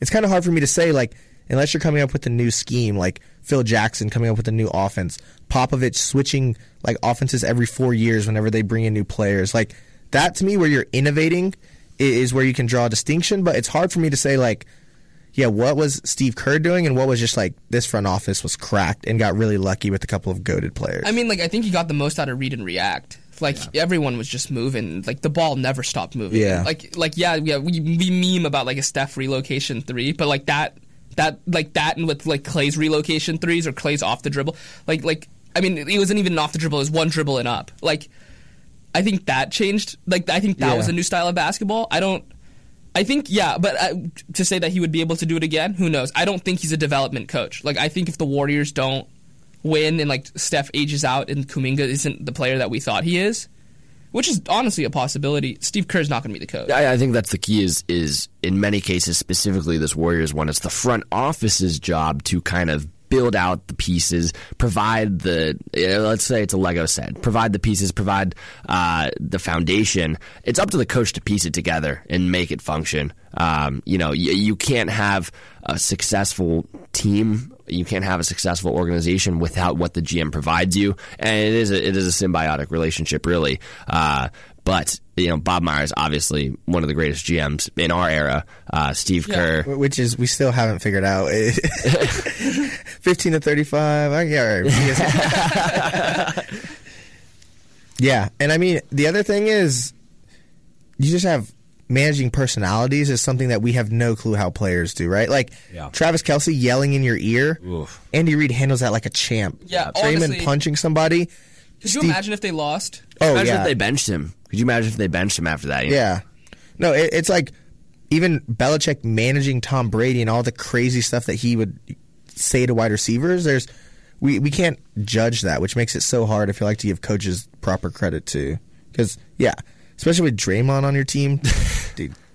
it's kind of hard for me to say like unless you're coming up with a new scheme like Phil Jackson coming up with a new offense, Popovich switching like offenses every 4 years whenever they bring in new players. Like that to me where you're innovating is where you can draw a distinction, but it's hard for me to say like yeah, what was Steve Kerr doing and what was just like this front office was cracked and got really lucky with a couple of goaded players. I mean, like I think he got the most out of read and react. Like everyone was just moving. Like the ball never stopped moving. Yeah. Like like yeah, yeah. We, we meme about like a Steph relocation three, but like that that like that and with like Klay's relocation threes or Klay's off the dribble. Like like I mean, it wasn't even off the dribble. It was one dribble and up. Like I think that changed. Like I think that Yeah. was a new style of basketball. I don't. I think yeah, but uh, to say that he would be able to do it again, who knows? I don't think he's a development coach. Like I think if the Warriors don't win and like Steph ages out and Kuminga isn't the player that we thought he is, which is honestly a possibility, Steve Kerr's not going to be the coach. I, I think that's the key. Is is in many cases, specifically this Warriors one, it's the front office's job to kind of build out the pieces, provide the let's say it's a Lego set, provide the pieces, provide uh, the foundation. It's up to the coach to piece it together and make it function. Um, you know, you, you can't have a successful team. You can't have a successful organization without what the GM provides you, and it is a, it is a symbiotic relationship, really. Uh, but you know, Bob Myers, obviously one of the greatest GMs in our era. Uh, Steve Kerr, which is we still haven't figured out. 15 to 35. I- Yeah, all right. Yes. yeah, and I mean the other thing is you just have managing personalities is something that we have no clue how players do, right? Like Yeah. Travis Kelce yelling in your ear. Oof. Andy Reid handles that like a champ. Yeah, Draymond honestly- punching somebody. Could you imagine if they lost? Oh imagine yeah, if they benched him. Could you imagine if they benched him after that? You know? Yeah. No, it, it's like even Belichick managing Tom Brady and all the crazy stuff that he would say to wide receivers. There's we we can't judge that, which makes it so hard. I feel like to give coaches proper credit to because yeah, especially with Draymond on your team, dude.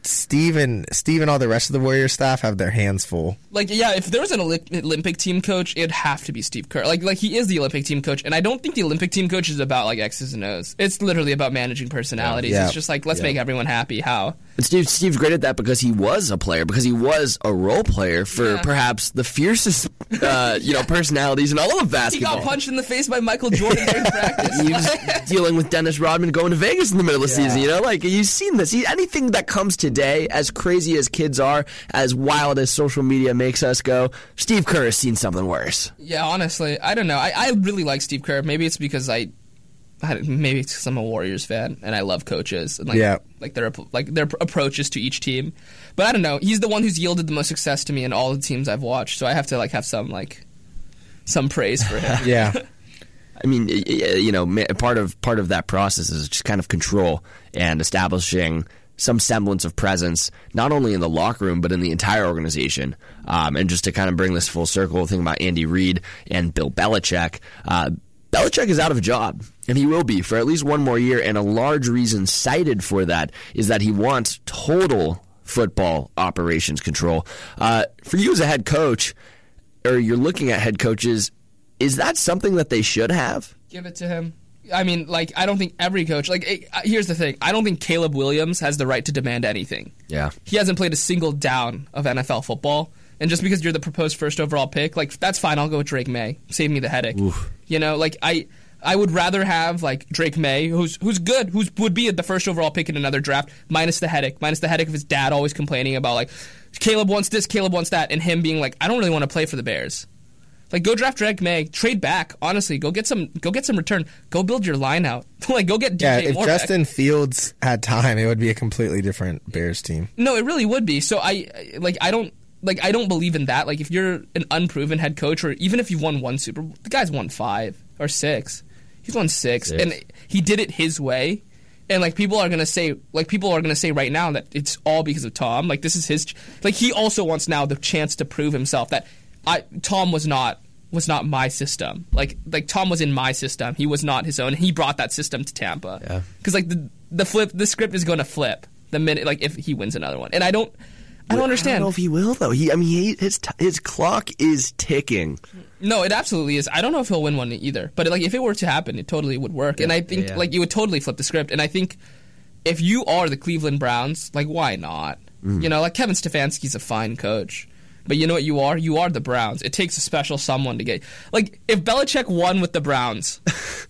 Steve and Steve and all the rest of the Warrior staff have their hands full. Like, yeah, if there was an Olympic team coach, it'd have to be Steve Kerr. Like, like he is the Olympic team coach, and I don't think the Olympic team coach is about like X's and O's. It's literally about managing personalities. Yeah. It's just like let's Yeah. make everyone happy. How? And Steve Steve's great at that because he was a player, because he was a role player for Yeah. perhaps the fiercest, uh, you know, personalities in all of basketball. He got punched in the face by Michael Jordan during practice. He was dealing with Dennis Rodman going to Vegas in the middle of the season. You know, like you've seen this. He, anything that comes today, as crazy as kids are, as wild as social media makes us go, Steve Kerr has seen something worse. Yeah, honestly, I don't know. I, I really like Steve Kerr. Maybe it's because I, I maybe it's because I'm a Warriors fan and I love coaches and like Yeah. like their like their approaches to each team. But I don't know. He's the one who's yielded the most success to me in all the teams I've watched. So I have to like have some like some praise for him. Yeah, I mean, y- y- you know, part of part of that process is just kind of control and establishing some semblance of presence, not only in the locker room but in the entire organization. Um, and just to kind of bring this full circle, think about Andy Reid and Bill Belichick. Uh, Belichick is out of a job, and he will be for at least one more year. And a large reason cited for that is that he wants total football operations control. Uh, for you as a head coach, or you're looking at head coaches, is that something that they should have? Give it to him. I mean, like I don't think every coach. Like eh, uh, here's the thing. I don't think Caleb Williams has the right to demand anything. Yeah. He hasn't played a single down of NFL football. And just because you're the proposed first overall pick, like that's fine. I'll go with Drake Maye. Save me the headache. You know, like I, I would rather have like Drake Maye, who's who's good, who's would be the first overall pick in another draft, minus the headache, minus the headache of his dad always complaining about like Caleb wants this, Caleb wants that, and him being like, I don't really want to play for the Bears. Like go draft Drake Maye, trade back. Honestly, go get some, go get some return. Go build your line out. like go get DJ yeah. If Moore Justin Fields had time, it would be a completely different Bears team. No, it really would be. So I I- like I don't like I don't believe in that. Like if you're an unproven head coach, or even if you've won one Super Bowl, the guy's won five or six. He's won six, Six. and he did it his way. And like people are gonna say, like people are gonna say right now that it's all because of Tom. Like this is his. ch- Like he also wants now the chance to prove himself that I Tom was not was not my system. Like like Tom was in my system. He was not his own. He brought that system to Tampa. Yeah. Because like the the flip, the script is going to flip the minute like if he wins another one. And I don't, I don't I understand. don't know if he will though. He, I mean, he, his t- his clock is ticking. no, it absolutely is. I don't know if he'll win one either. But like if it were to happen, it totally would work. and I think yeah. like you would totally flip the script. And I think if you are the Cleveland Browns, like why not? Mm. You know, like Kevin Stefanski's a fine coach. But you know what you are? You are the Browns. It takes a special someone to get like if Belichick won with the Browns.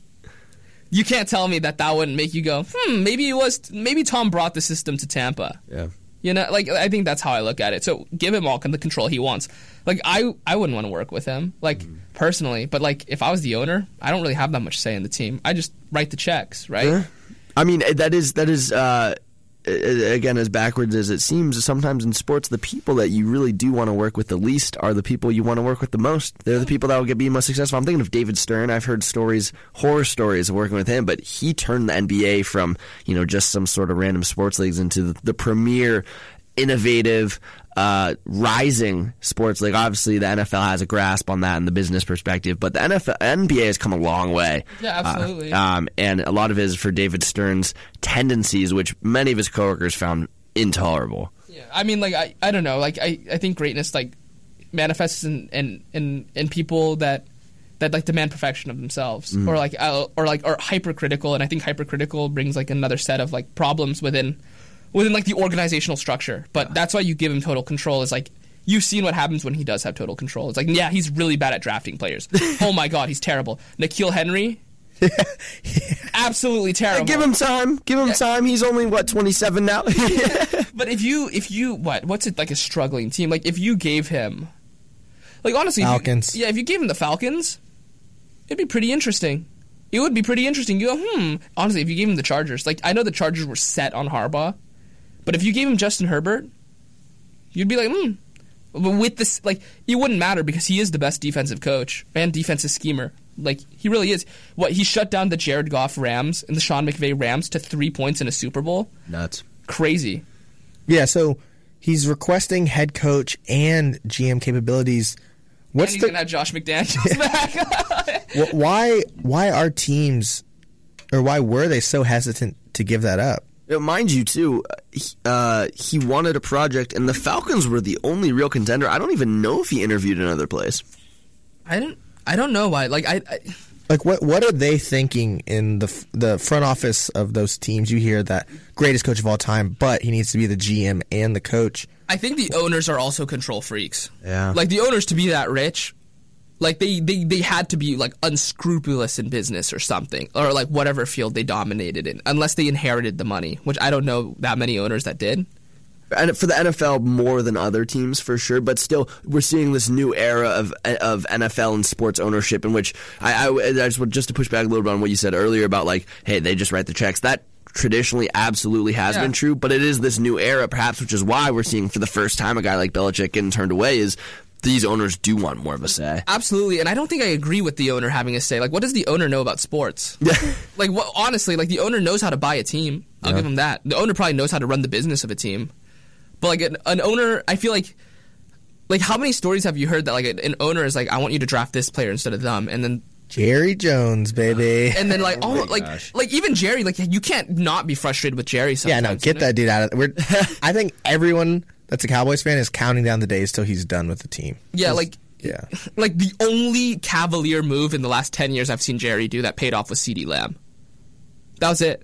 You can't tell me that that wouldn't make you go, hmm, maybe it was, maybe Tom brought the system to Tampa. Yeah. You know, like I think that's how I look at it. So give him all the control he wants. Like I, I wouldn't want to work with him, like personally. But like if I was the owner, I don't really have that much say in the team. I just write the checks, right? I mean, eh, that is that is uh, again as backwards as it seems. Sometimes in sports, the people that you really do want to work with the least are the people you want to work with the most. They're the people that will get be most successful. I'm thinking of David Stern. I've heard stories, horror stories of working with him, but he turned the NBA from you know just some sort of random sports leagues into the, the premier, innovative. Uh, rising sports league. Obviously, the NFL has a grasp on that in the business perspective, but the NFL, NBA has come a long way. Yeah, absolutely. Uh, um, and a lot of it is for David Stern's tendencies, which many of his coworkers found intolerable. Yeah, I mean, like I, I don't know. Like I, I think greatness like manifests in in in, in people that that like demand perfection of themselves, or like uh, or like are hypercritical. And I think hypercritical brings like another set of like problems within within like the organizational structure. But that's why you give him total control. Is like. You've seen what happens when he does have total control. It's like, yeah, he's really bad at drafting players. oh my god, he's terrible. N'Keal Harry, absolutely terrible. Give him time. Give him time. He's only what twenty seven now. But if you if you what what's it like a struggling team? Like if you gave him like honestly if you- Falcons. yeah, if you gave him the Falcons, it'd be pretty interesting. It would be pretty interesting. You go, hmm. Honestly, if you gave him the Chargers, like I know the Chargers were set on Harbaugh, but if you gave him Justin Herbert, you'd be like, hmm. But with this, like, it wouldn't matter because he is the best defensive coach and defensive schemer. Like, he really is. What he shut down the Jared Goff Rams and the Sean McVay Rams to three points in a Super Bowl. Nuts. Crazy. Yeah, so he's requesting head coach and GM capabilities What's and he's the gonna have Josh McDaniels back. why why are teams or why were they so hesitant to give that up? You know, mind you, too, uh, he, uh, he wanted a project, and the Falcons were the only real contender. I don't even know if he interviewed another place. I don't. I don't know why. Like I, I Like what what are they thinking in the the front office of those teams? You hear that greatest coach of all time, but he needs to be the GM and the coach. I think the owners are also control freaks. Yeah. Like the owners to be that rich, like they, they, they had to be like unscrupulous in business or something, or like whatever field they dominated in, unless they inherited the money, which I don't know that many owners that did. and for the NFL more than other teams for sure. But still, we're seeing this new era of of NFL and sports ownership, in which I, I, I just want just to push back a little bit on what you said earlier about like, hey, they just write the checks. That traditionally absolutely has Yeah. been true, but it is this new era, perhaps, which is why we're seeing for the first time a guy like Belichick getting turned away. Is these owners do want more of a say? Absolutely, and I don't think I agree with the owner having a say. Like, what does the owner know about sports? Yeah. like, what, honestly, like the owner knows how to buy a team. I'll give him that. The owner probably knows how to run the business of a team. But like an, an owner, I feel like, like how many stories have you heard that like an, an owner is like, I want you to draft this player instead of them, and then Jerry Jones, baby. and then like oh like gosh. like even Jerry, like you can't not be frustrated with Jerry. yeah, Sometimes, no, you get know? that dude out of. We're, I think everyone that's a Cowboys fan is counting down the days till he's done with the team. Yeah, like Yeah, like the only cavalier move in the last 10 years I've seen Jerry do that paid off was CeeDee Lamb. That was it.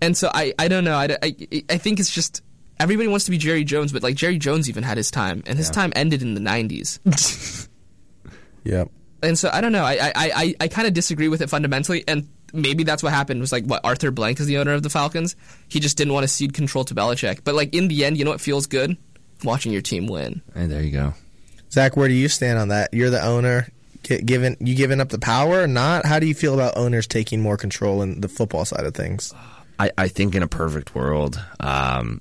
And so I, I don't know. I, I, I think it's just everybody wants to be Jerry Jones, but like Jerry Jones even had his time, and his time ended in the 90s. yep. and so I don't know. I, I, I, I kind of disagree with it fundamentally, and maybe that's what happened It was like what Arthur Blank is the owner of the Falcons. He just didn't want to cede control to Belichick. But like in the end, you know what feels good? Watching your team win. Hey, there you go. Zach, where do you stand on that? You're the owner. Given you giving up the power or not? How do you feel about owners taking more control in the football side of things? I, I think in a perfect world, um,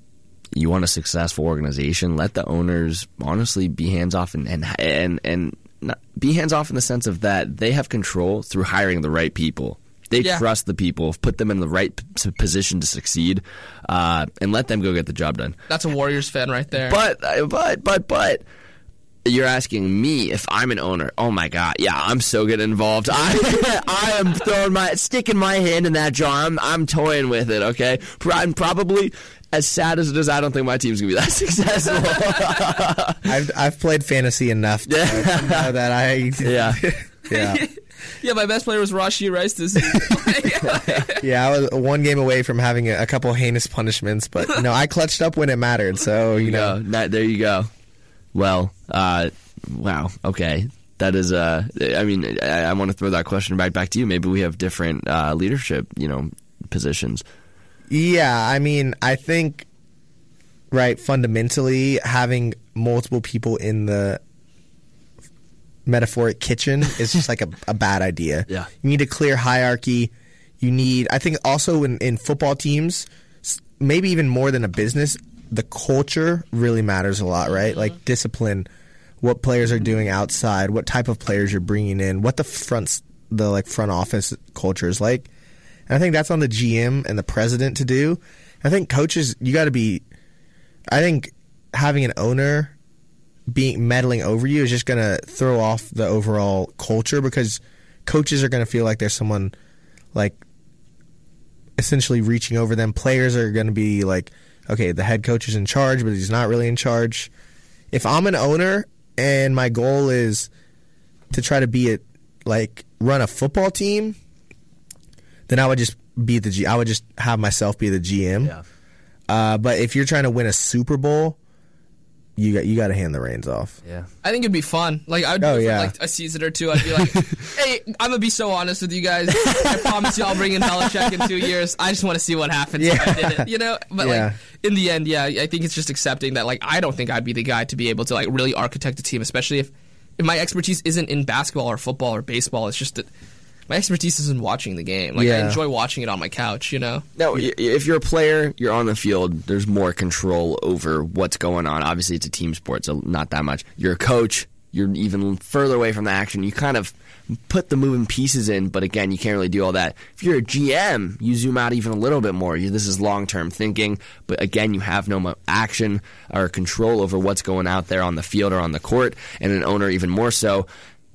you want a successful organization. Let the owners honestly be hands off and and and, and not, be hands off in the sense of that they have control through hiring the right people. They Yeah. trust the people, put them in the right p- position to succeed, uh, and let them go get the job done. That's a Warriors fan right there. But uh, but but but you're asking me if I'm an owner. Oh my god, yeah, I'm so get involved. I I am throwing my sticking my hand in that jar. I'm I'm toying with it. Okay, Pro- I'm probably as sad as it is. I don't think my team's gonna be that successful. I've I've played fantasy enough to know that I yeah, yeah yeah, my best player was Rashee Rice this season. yeah. I was one game away from having a, a couple heinous punishments, but you know I clutched up when it mattered. So you know no, not, there you go. Well, uh, wow, okay. That is, uh, I mean, I, I want to throw that question right back to you. Maybe we have different uh, leadership, you know, positions. Yeah, I mean, I think right fundamentally having multiple people in the metaphoric kitchen is just like a, a bad idea. Yeah. You need a clear hierarchy. You need I think also in, in football teams, maybe even more than a business, the culture really matters a lot, right? Like mm-hmm. discipline, what players are doing outside, what type of players you're bringing in, what the front the like front office culture is like. And I think that's on the GM and the president to do. I think coaches, you got to be. I think having an owner being meddling over you is just going to throw off the overall culture because coaches are going to feel like there's someone like essentially reaching over them. Players are going to be like, okay, the head coach is in charge, but he's not really in charge. If I'm an owner and my goal is to try to be a like run a football team, then I would just be the G. I would just have myself be the GM. Uh, but if you're trying to win a Super Bowl, you got you got to hand the reins off. Yeah. I think it'd be fun. Like I'd do Oh, it for yeah. like a season or two. I'd be like, "Hey, I'm gonna be so honest with you guys. I promise you, I'll bring in Belichick in two years. I just want to see what happens if I Yeah. did it." You know. But Yeah. like in the end, yeah, I think it's just accepting that. Like I don't think I'd be the guy to be able to like really architect a team, especially if if my expertise isn't in basketball or football or baseball. It's just that my expertise is in watching the game. Like I enjoy watching it on my couch. You know. No, if you're a player, you're on the field. There's more control over what's going on. Obviously, it's a team sport, so not that much. You're a coach. you're even further away from the action. You kind of put the moving pieces in, but again, you can't really do all that. If you're a GM, you zoom out even a little bit more. You, this is long term thinking, but again, you have no action or control over what's going out there on the field or on the court, and an owner even more so.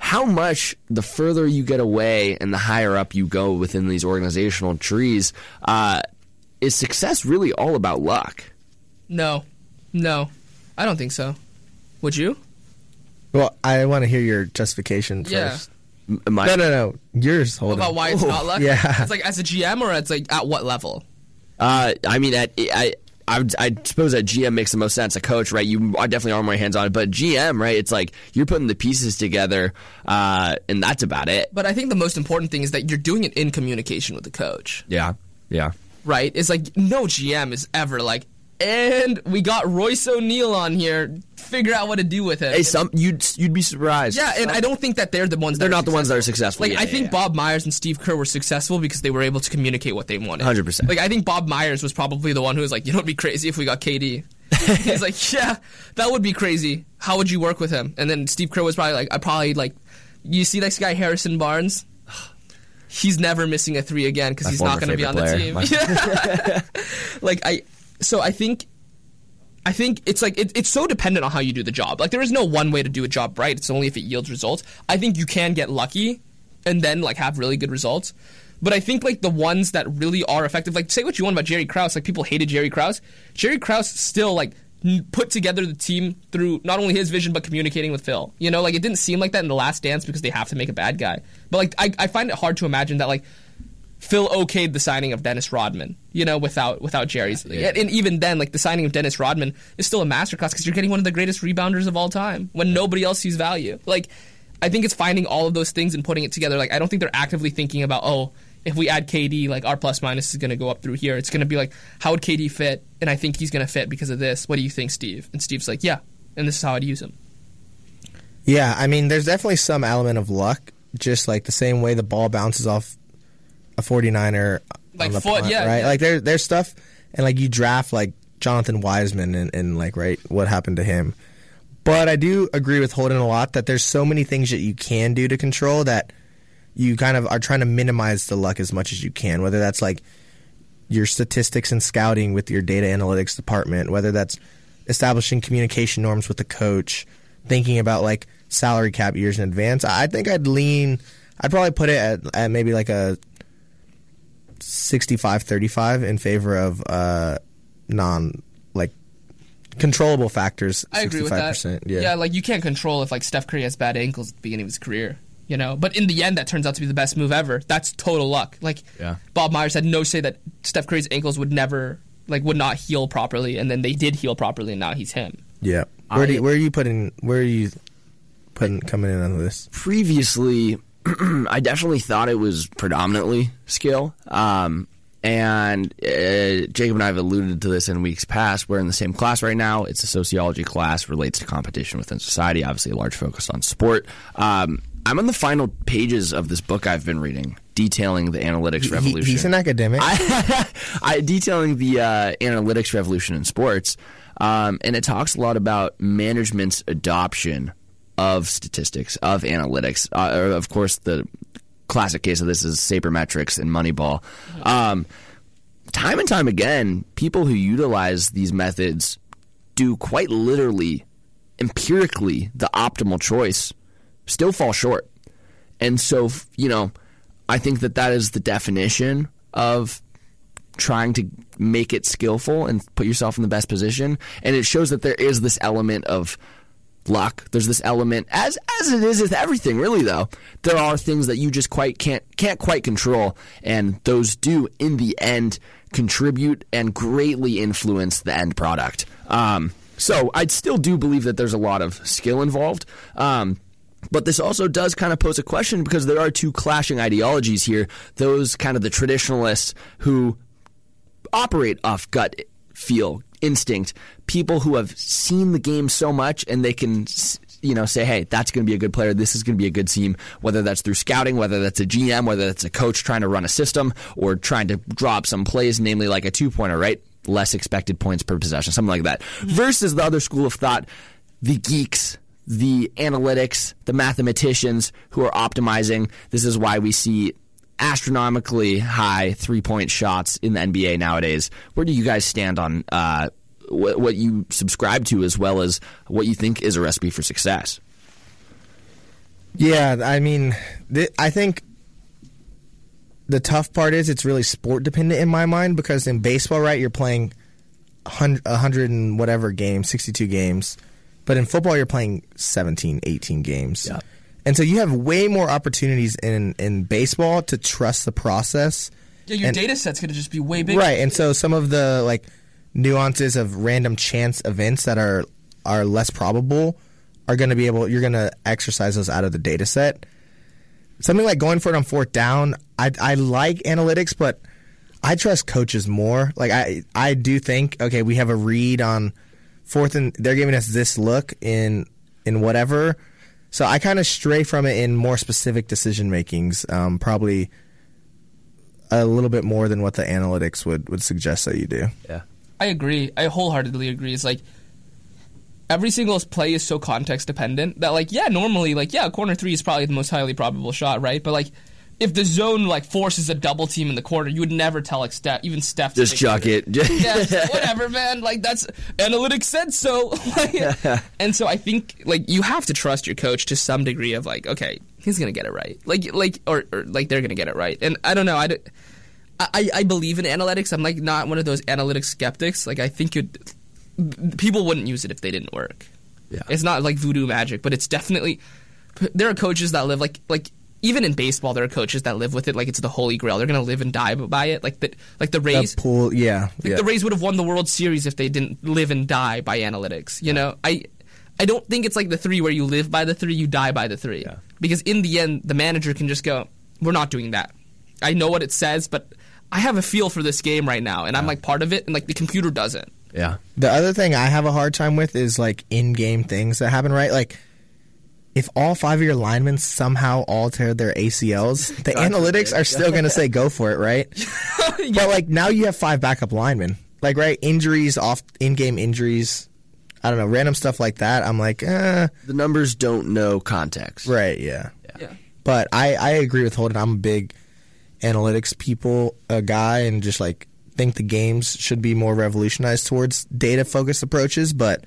How much the further you get away and the higher up you go within these organizational trees, uh, is success really all about luck? No, no, I don't think so. Would you? Well, I want to hear your justification Yeah. first. M- Am No, no, no. Yours. Hold About on. why it's not luck? Yeah. It's like as a GM or it's like at what level? Uh, I mean, at, I, I, I suppose that GM makes the most sense. A coach, right? You are definitely are more hands on, it. but GM, right? It's like you're putting the pieces together, uh, and that's about it. But I think the most important thing is that you're doing it in communication with the coach, Yeah, yeah. right? It's like no GM is ever like, and we got Royce O'Neale on here. Figure out what to do with him. Hey, some you'd you'd be surprised. yeah, and I don't think that they're the ones. they're that are not the ones that are successful. Like Yeah, I yeah, think yeah. Bob Myers and Steve Kerr were successful because they were able to communicate what they wanted. 100%. Like I think Bob Myers was probably the one who was like, "You know, it'd be crazy if we got KD." He's like, "Yeah, that would be crazy. How would you work with him?" And then Steve Kerr was probably like, "I probably like, you see this guy Harrison Barnes." He's never missing a three again because he's not going to be on favorite the player. team. like I, so I think I think it's like it, it's so dependent on how you do the job. Like there is no one way to do a job right. It's only if it yields results. I think you can get lucky and then like have really good results. But I think like the ones that really are effective, like say what you want about Jerry Krause, like people hated Jerry Krause. Jerry Krause still like put together the team through not only his vision but communicating with Phil. You know, like it didn't seem like that in the Last Dance because they have to make a bad guy. But like I, I find it hard to imagine that like Phil okayed the signing of Dennis Rodman, you know, without without Jerry's. And even then, like the signing of Dennis Rodman is still a masterclass because you're getting one of the greatest rebounders of all time when nobody else sees value. Like, I think it's finding all of those things and putting it together. Like, I don't think they're actively thinking about, oh, if we add KD, like our plus minus is going to go up through here. It's going to be like, how would KD fit? And I think he's going to fit because of this. What do you think, Steve? And Steve's like, yeah, and this is how I'd use him. Yeah, I mean, there's definitely some element of luck, just like the same way the ball bounces off a 49er Like on foot, punt, yeah, right? yeah. Like there, there's stuff, and like you draft like Jonathan Wiseman and, and like right, what happened to him. But I do agree with Holden a lot that there's so many things that you can do to control that you kind of are trying to minimize the luck as much as you can. Whether that's like your statistics and scouting with your data analytics department, whether that's establishing communication norms with the coach, thinking about like salary cap years in advance. I think I'd lean, I'd probably put it at, at maybe like a 65 35 in favor of uh, non, like controllable factors. I agree with that. 65%, Yeah. Yeah. like you can't control if like Steph Curry has bad ankles at the beginning of his career, you know. But in the end, that turns out to be the best move ever. That's total luck. Like Yeah. Bob Myers had no say that Steph Curry's ankles would never like would not heal properly, and then they did heal properly, and now he's him. yeah. Where, do I- you, where are you putting, where are you putting, coming in on this? previously, I definitely thought it was predominantly skill. Um, and uh, Jacob and I have alluded to this in weeks past. We're in the same class right now. It's a sociology class, relates to competition within society. Obviously, a large focus on sport. Um, I'm on the final pages of this book I've been reading, detailing the analytics He- revolution. he's an academic. I, I detailing the uh, analytics revolution in sports, um, and it talks a lot about management's adoption of statistics, of analytics. Uh, of course, the classic case of this is sabermetrics and Moneyball. Um, time and time again, people who utilize these methods do quite literally, empirically, the optimal choice, still fall short. And so, you know, I think that that is the definition of trying to make it skillful and put yourself in the best position. And it shows that there is this element of luck. There's this element, as as it is with everything, really. Though there are things that you just quite can't can't quite control, and those do, in the end, contribute and greatly influence the end product. Um, so I still do believe that there's a lot of skill involved. Um, but this also does kind of pose a question because there are two clashing ideologies here. Those kind of the traditionalists who operate off gut feel, instinct, people who have seen the game so much and they can you know say hey that's going to be a good player. This is going to be a good team. Whether that's through scouting whether that's a GM whether that's a coach trying to run a system or trying to drop some plays namely like a two pointer right? Less expected points per possession something like that. Mm-hmm. Versus the other school of thought the geeks the analytics, the mathematicians who are optimizing. This is why we see astronomically high three point shots in the NBA nowadays. Where do you guys stand on uh, what, what you subscribe to, as well as what you think is a recipe for success? Yeah, I mean, th- I think the tough part is it's really sport dependent in my mind because in baseball, right, you're playing 100, 100 and whatever games, 62 games. But in football, you're playing 17, 18 games. Yeah. And so you have way more opportunities in, in baseball to trust the process. Yeah, your And- data set's gonna just be way bigger. Right, and so some of the like nuances of random chance events that are are less probable are going to be able. You're going to exercise those out of the data set. Something like going for it on fourth down. I I like analytics, but I trust coaches more. Like I I do think okay, we have a read on fourth and they're giving us this look in in whatever. So I kind of stray from it in more specific decision makings. Um, probably a little bit more than what the analytics would, would suggest that you do. Yeah. I agree. I wholeheartedly agree. It's like every single play is so context dependent that like yeah, normally like yeah, corner three is probably the most highly probable shot, right? But like if the zone like forces a double team in the corner, you would never tell like Steph, even Steph. Just chuck it. yeah, just, whatever, man. Like that's analytics said so. And so I think like you have to trust your coach to some degree of like, okay, he's gonna get it right. Like like or, or like they're gonna get it right. And I don't know. I I I believe in analytics. I'm like not one of those analytics skeptics. Like I think it people wouldn't use it if they didn't work. Yeah. It's not like voodoo magic, but it's definitely there are coaches that live like like even in baseball there are coaches that live with it like it's the holy grail. They're going to live and die by it. Like the like the Rays The pool, yeah, like yeah. the Rays would have won the World Series if they didn't live and die by analytics. You know, I I don't think it's like the three where you live by the three, you die by the three. Because in the end, the manager can just go, "We're not doing that." I know what it says, but I have a feel for this game right now, and I'm like part of it, and like the computer doesn't. yeah. The other thing I have a hard time with is like in-game things that happen, right? Like if all five of your linemen somehow all tear their ACLs, the analytics are still going to say go for it, right? But like now you have five backup linemen, like right injuries, off in-game injuries. I don't know, random stuff like that. I'm like, eh, The numbers don't know context. right, yeah. Yeah. But I, I agree with Holden. I'm a big analytics people a guy and just like think the games should be more revolutionized towards data focused approaches. But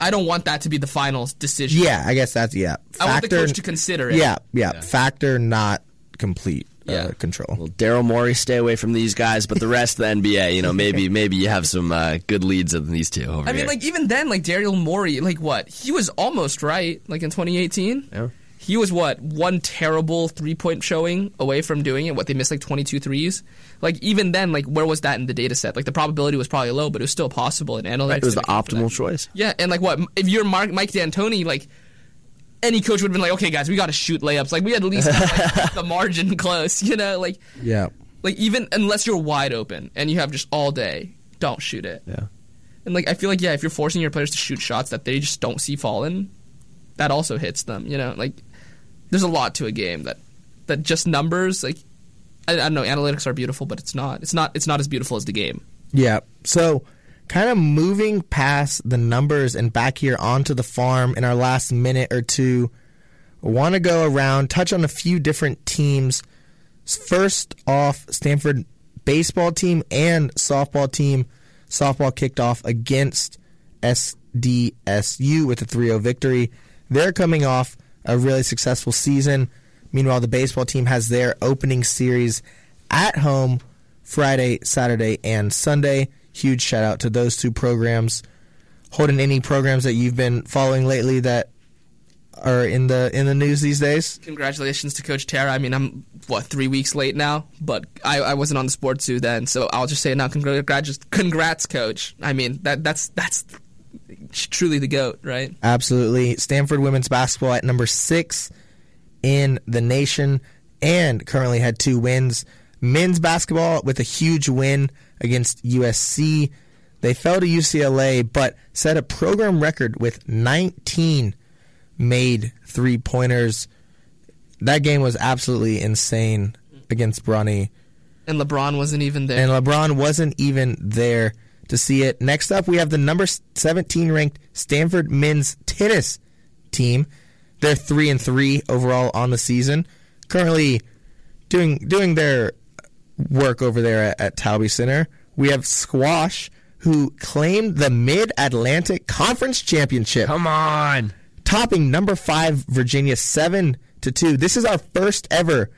I don't want that to be the final decision. yeah, I guess that's yeah. I want the coach to consider it. Yeah, yeah, Factor not complete uh, control. Well, Daryl Morey, stay away from these guys, but the rest of the NBA, you know, maybe maybe you have some uh, good leads in these two over I mean, here. like even then, like Daryl Morey, like what he was almost right. Like in 2018, Yeah. He was what one terrible three point showing away from doing it. What they missed like 22 threes. Like even then, like where was that in the data set? Like the probability was probably low, but it was still possible in analytics. it was the make up for that. optimal choice. Yeah, and like what if you're Mark, Mike D'Antoni, like any coach would have been like, okay, guys, we got to shoot layups. Like we had at least have, like, the margin close, you know? Like Yeah, like even unless you're wide open and you have just all day, don't shoot it. Yeah. And like I feel like yeah, if you're forcing your players to shoot shots that they just don't see falling, that also hits them. You know, like there's a lot to a game that that just numbers like I, I don't know. Analytics are beautiful, but it's not. It's not. It's not as beautiful as the game. yeah. So kind of moving past the numbers and back here onto the farm in our last minute or two. Want to go around, touch on a few different teams. First off, Stanford baseball team and softball team. Softball kicked off against SDSU with a 3 0 victory. They're coming off a really successful season. Meanwhile, the baseball team has their opening series at home Friday, Saturday, and Sunday. Huge shout out to those two programs. Holden any programs that you've been following lately that are in the in the news these days? Congratulations to Coach Tara. I mean, I'm what three weeks late now, but I, I wasn't on the sports zoo then, so I'll just say now. Congrats, congrats, Coach. I mean that that's that's truly the goat, right? Absolutely. Stanford women's basketball at number six in the nation and currently had two wins. Men's basketball with a huge win against USC. They fell to UCLA, but set a program record with 19 made three pointers. That game was absolutely insane against Bronny. And LeBron wasn't even there. And LeBron wasn't even there to see it. Next up, we have the number 17 ranked Stanford men's tennis team. They're three and three overall on the season. Currently doing doing their work over there at, at Taube Center. We have Squash, who claimed the Mid Atlantic Conference Championship, Come on. topping number five Virginia seven to two. This is our first ever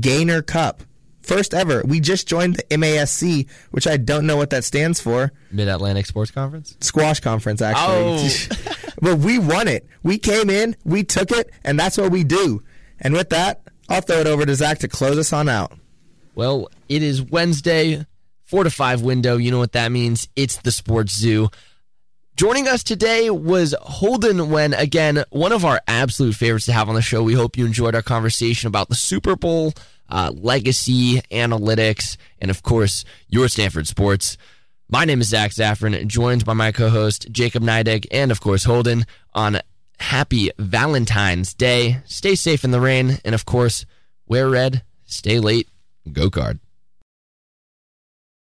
Gainer Cup. First ever. We just joined the MASC, which I don't know what that stands for. Mid Atlantic Sports Conference. Squash conference, actually. Oh. but we won it. We came in, we took it, and that's what we do. And with that, I'll throw it over to Zach to close us on out. Well, it is Wednesday, four to five window. You know what that means? It's the Sports Zoo. Joining us today was Holden Nguyen, again, one of our absolute favorites to have on the show. We hope you enjoyed our conversation about the Super Bowl, uh, legacy, analytics, and of course, your Stanford sports. My name is Zach Zaffron, joined by my co host, Jacob Neidig, and of course, Holden on Happy Valentine's Day. Stay safe in the rain, and of course, wear red, stay late, go card.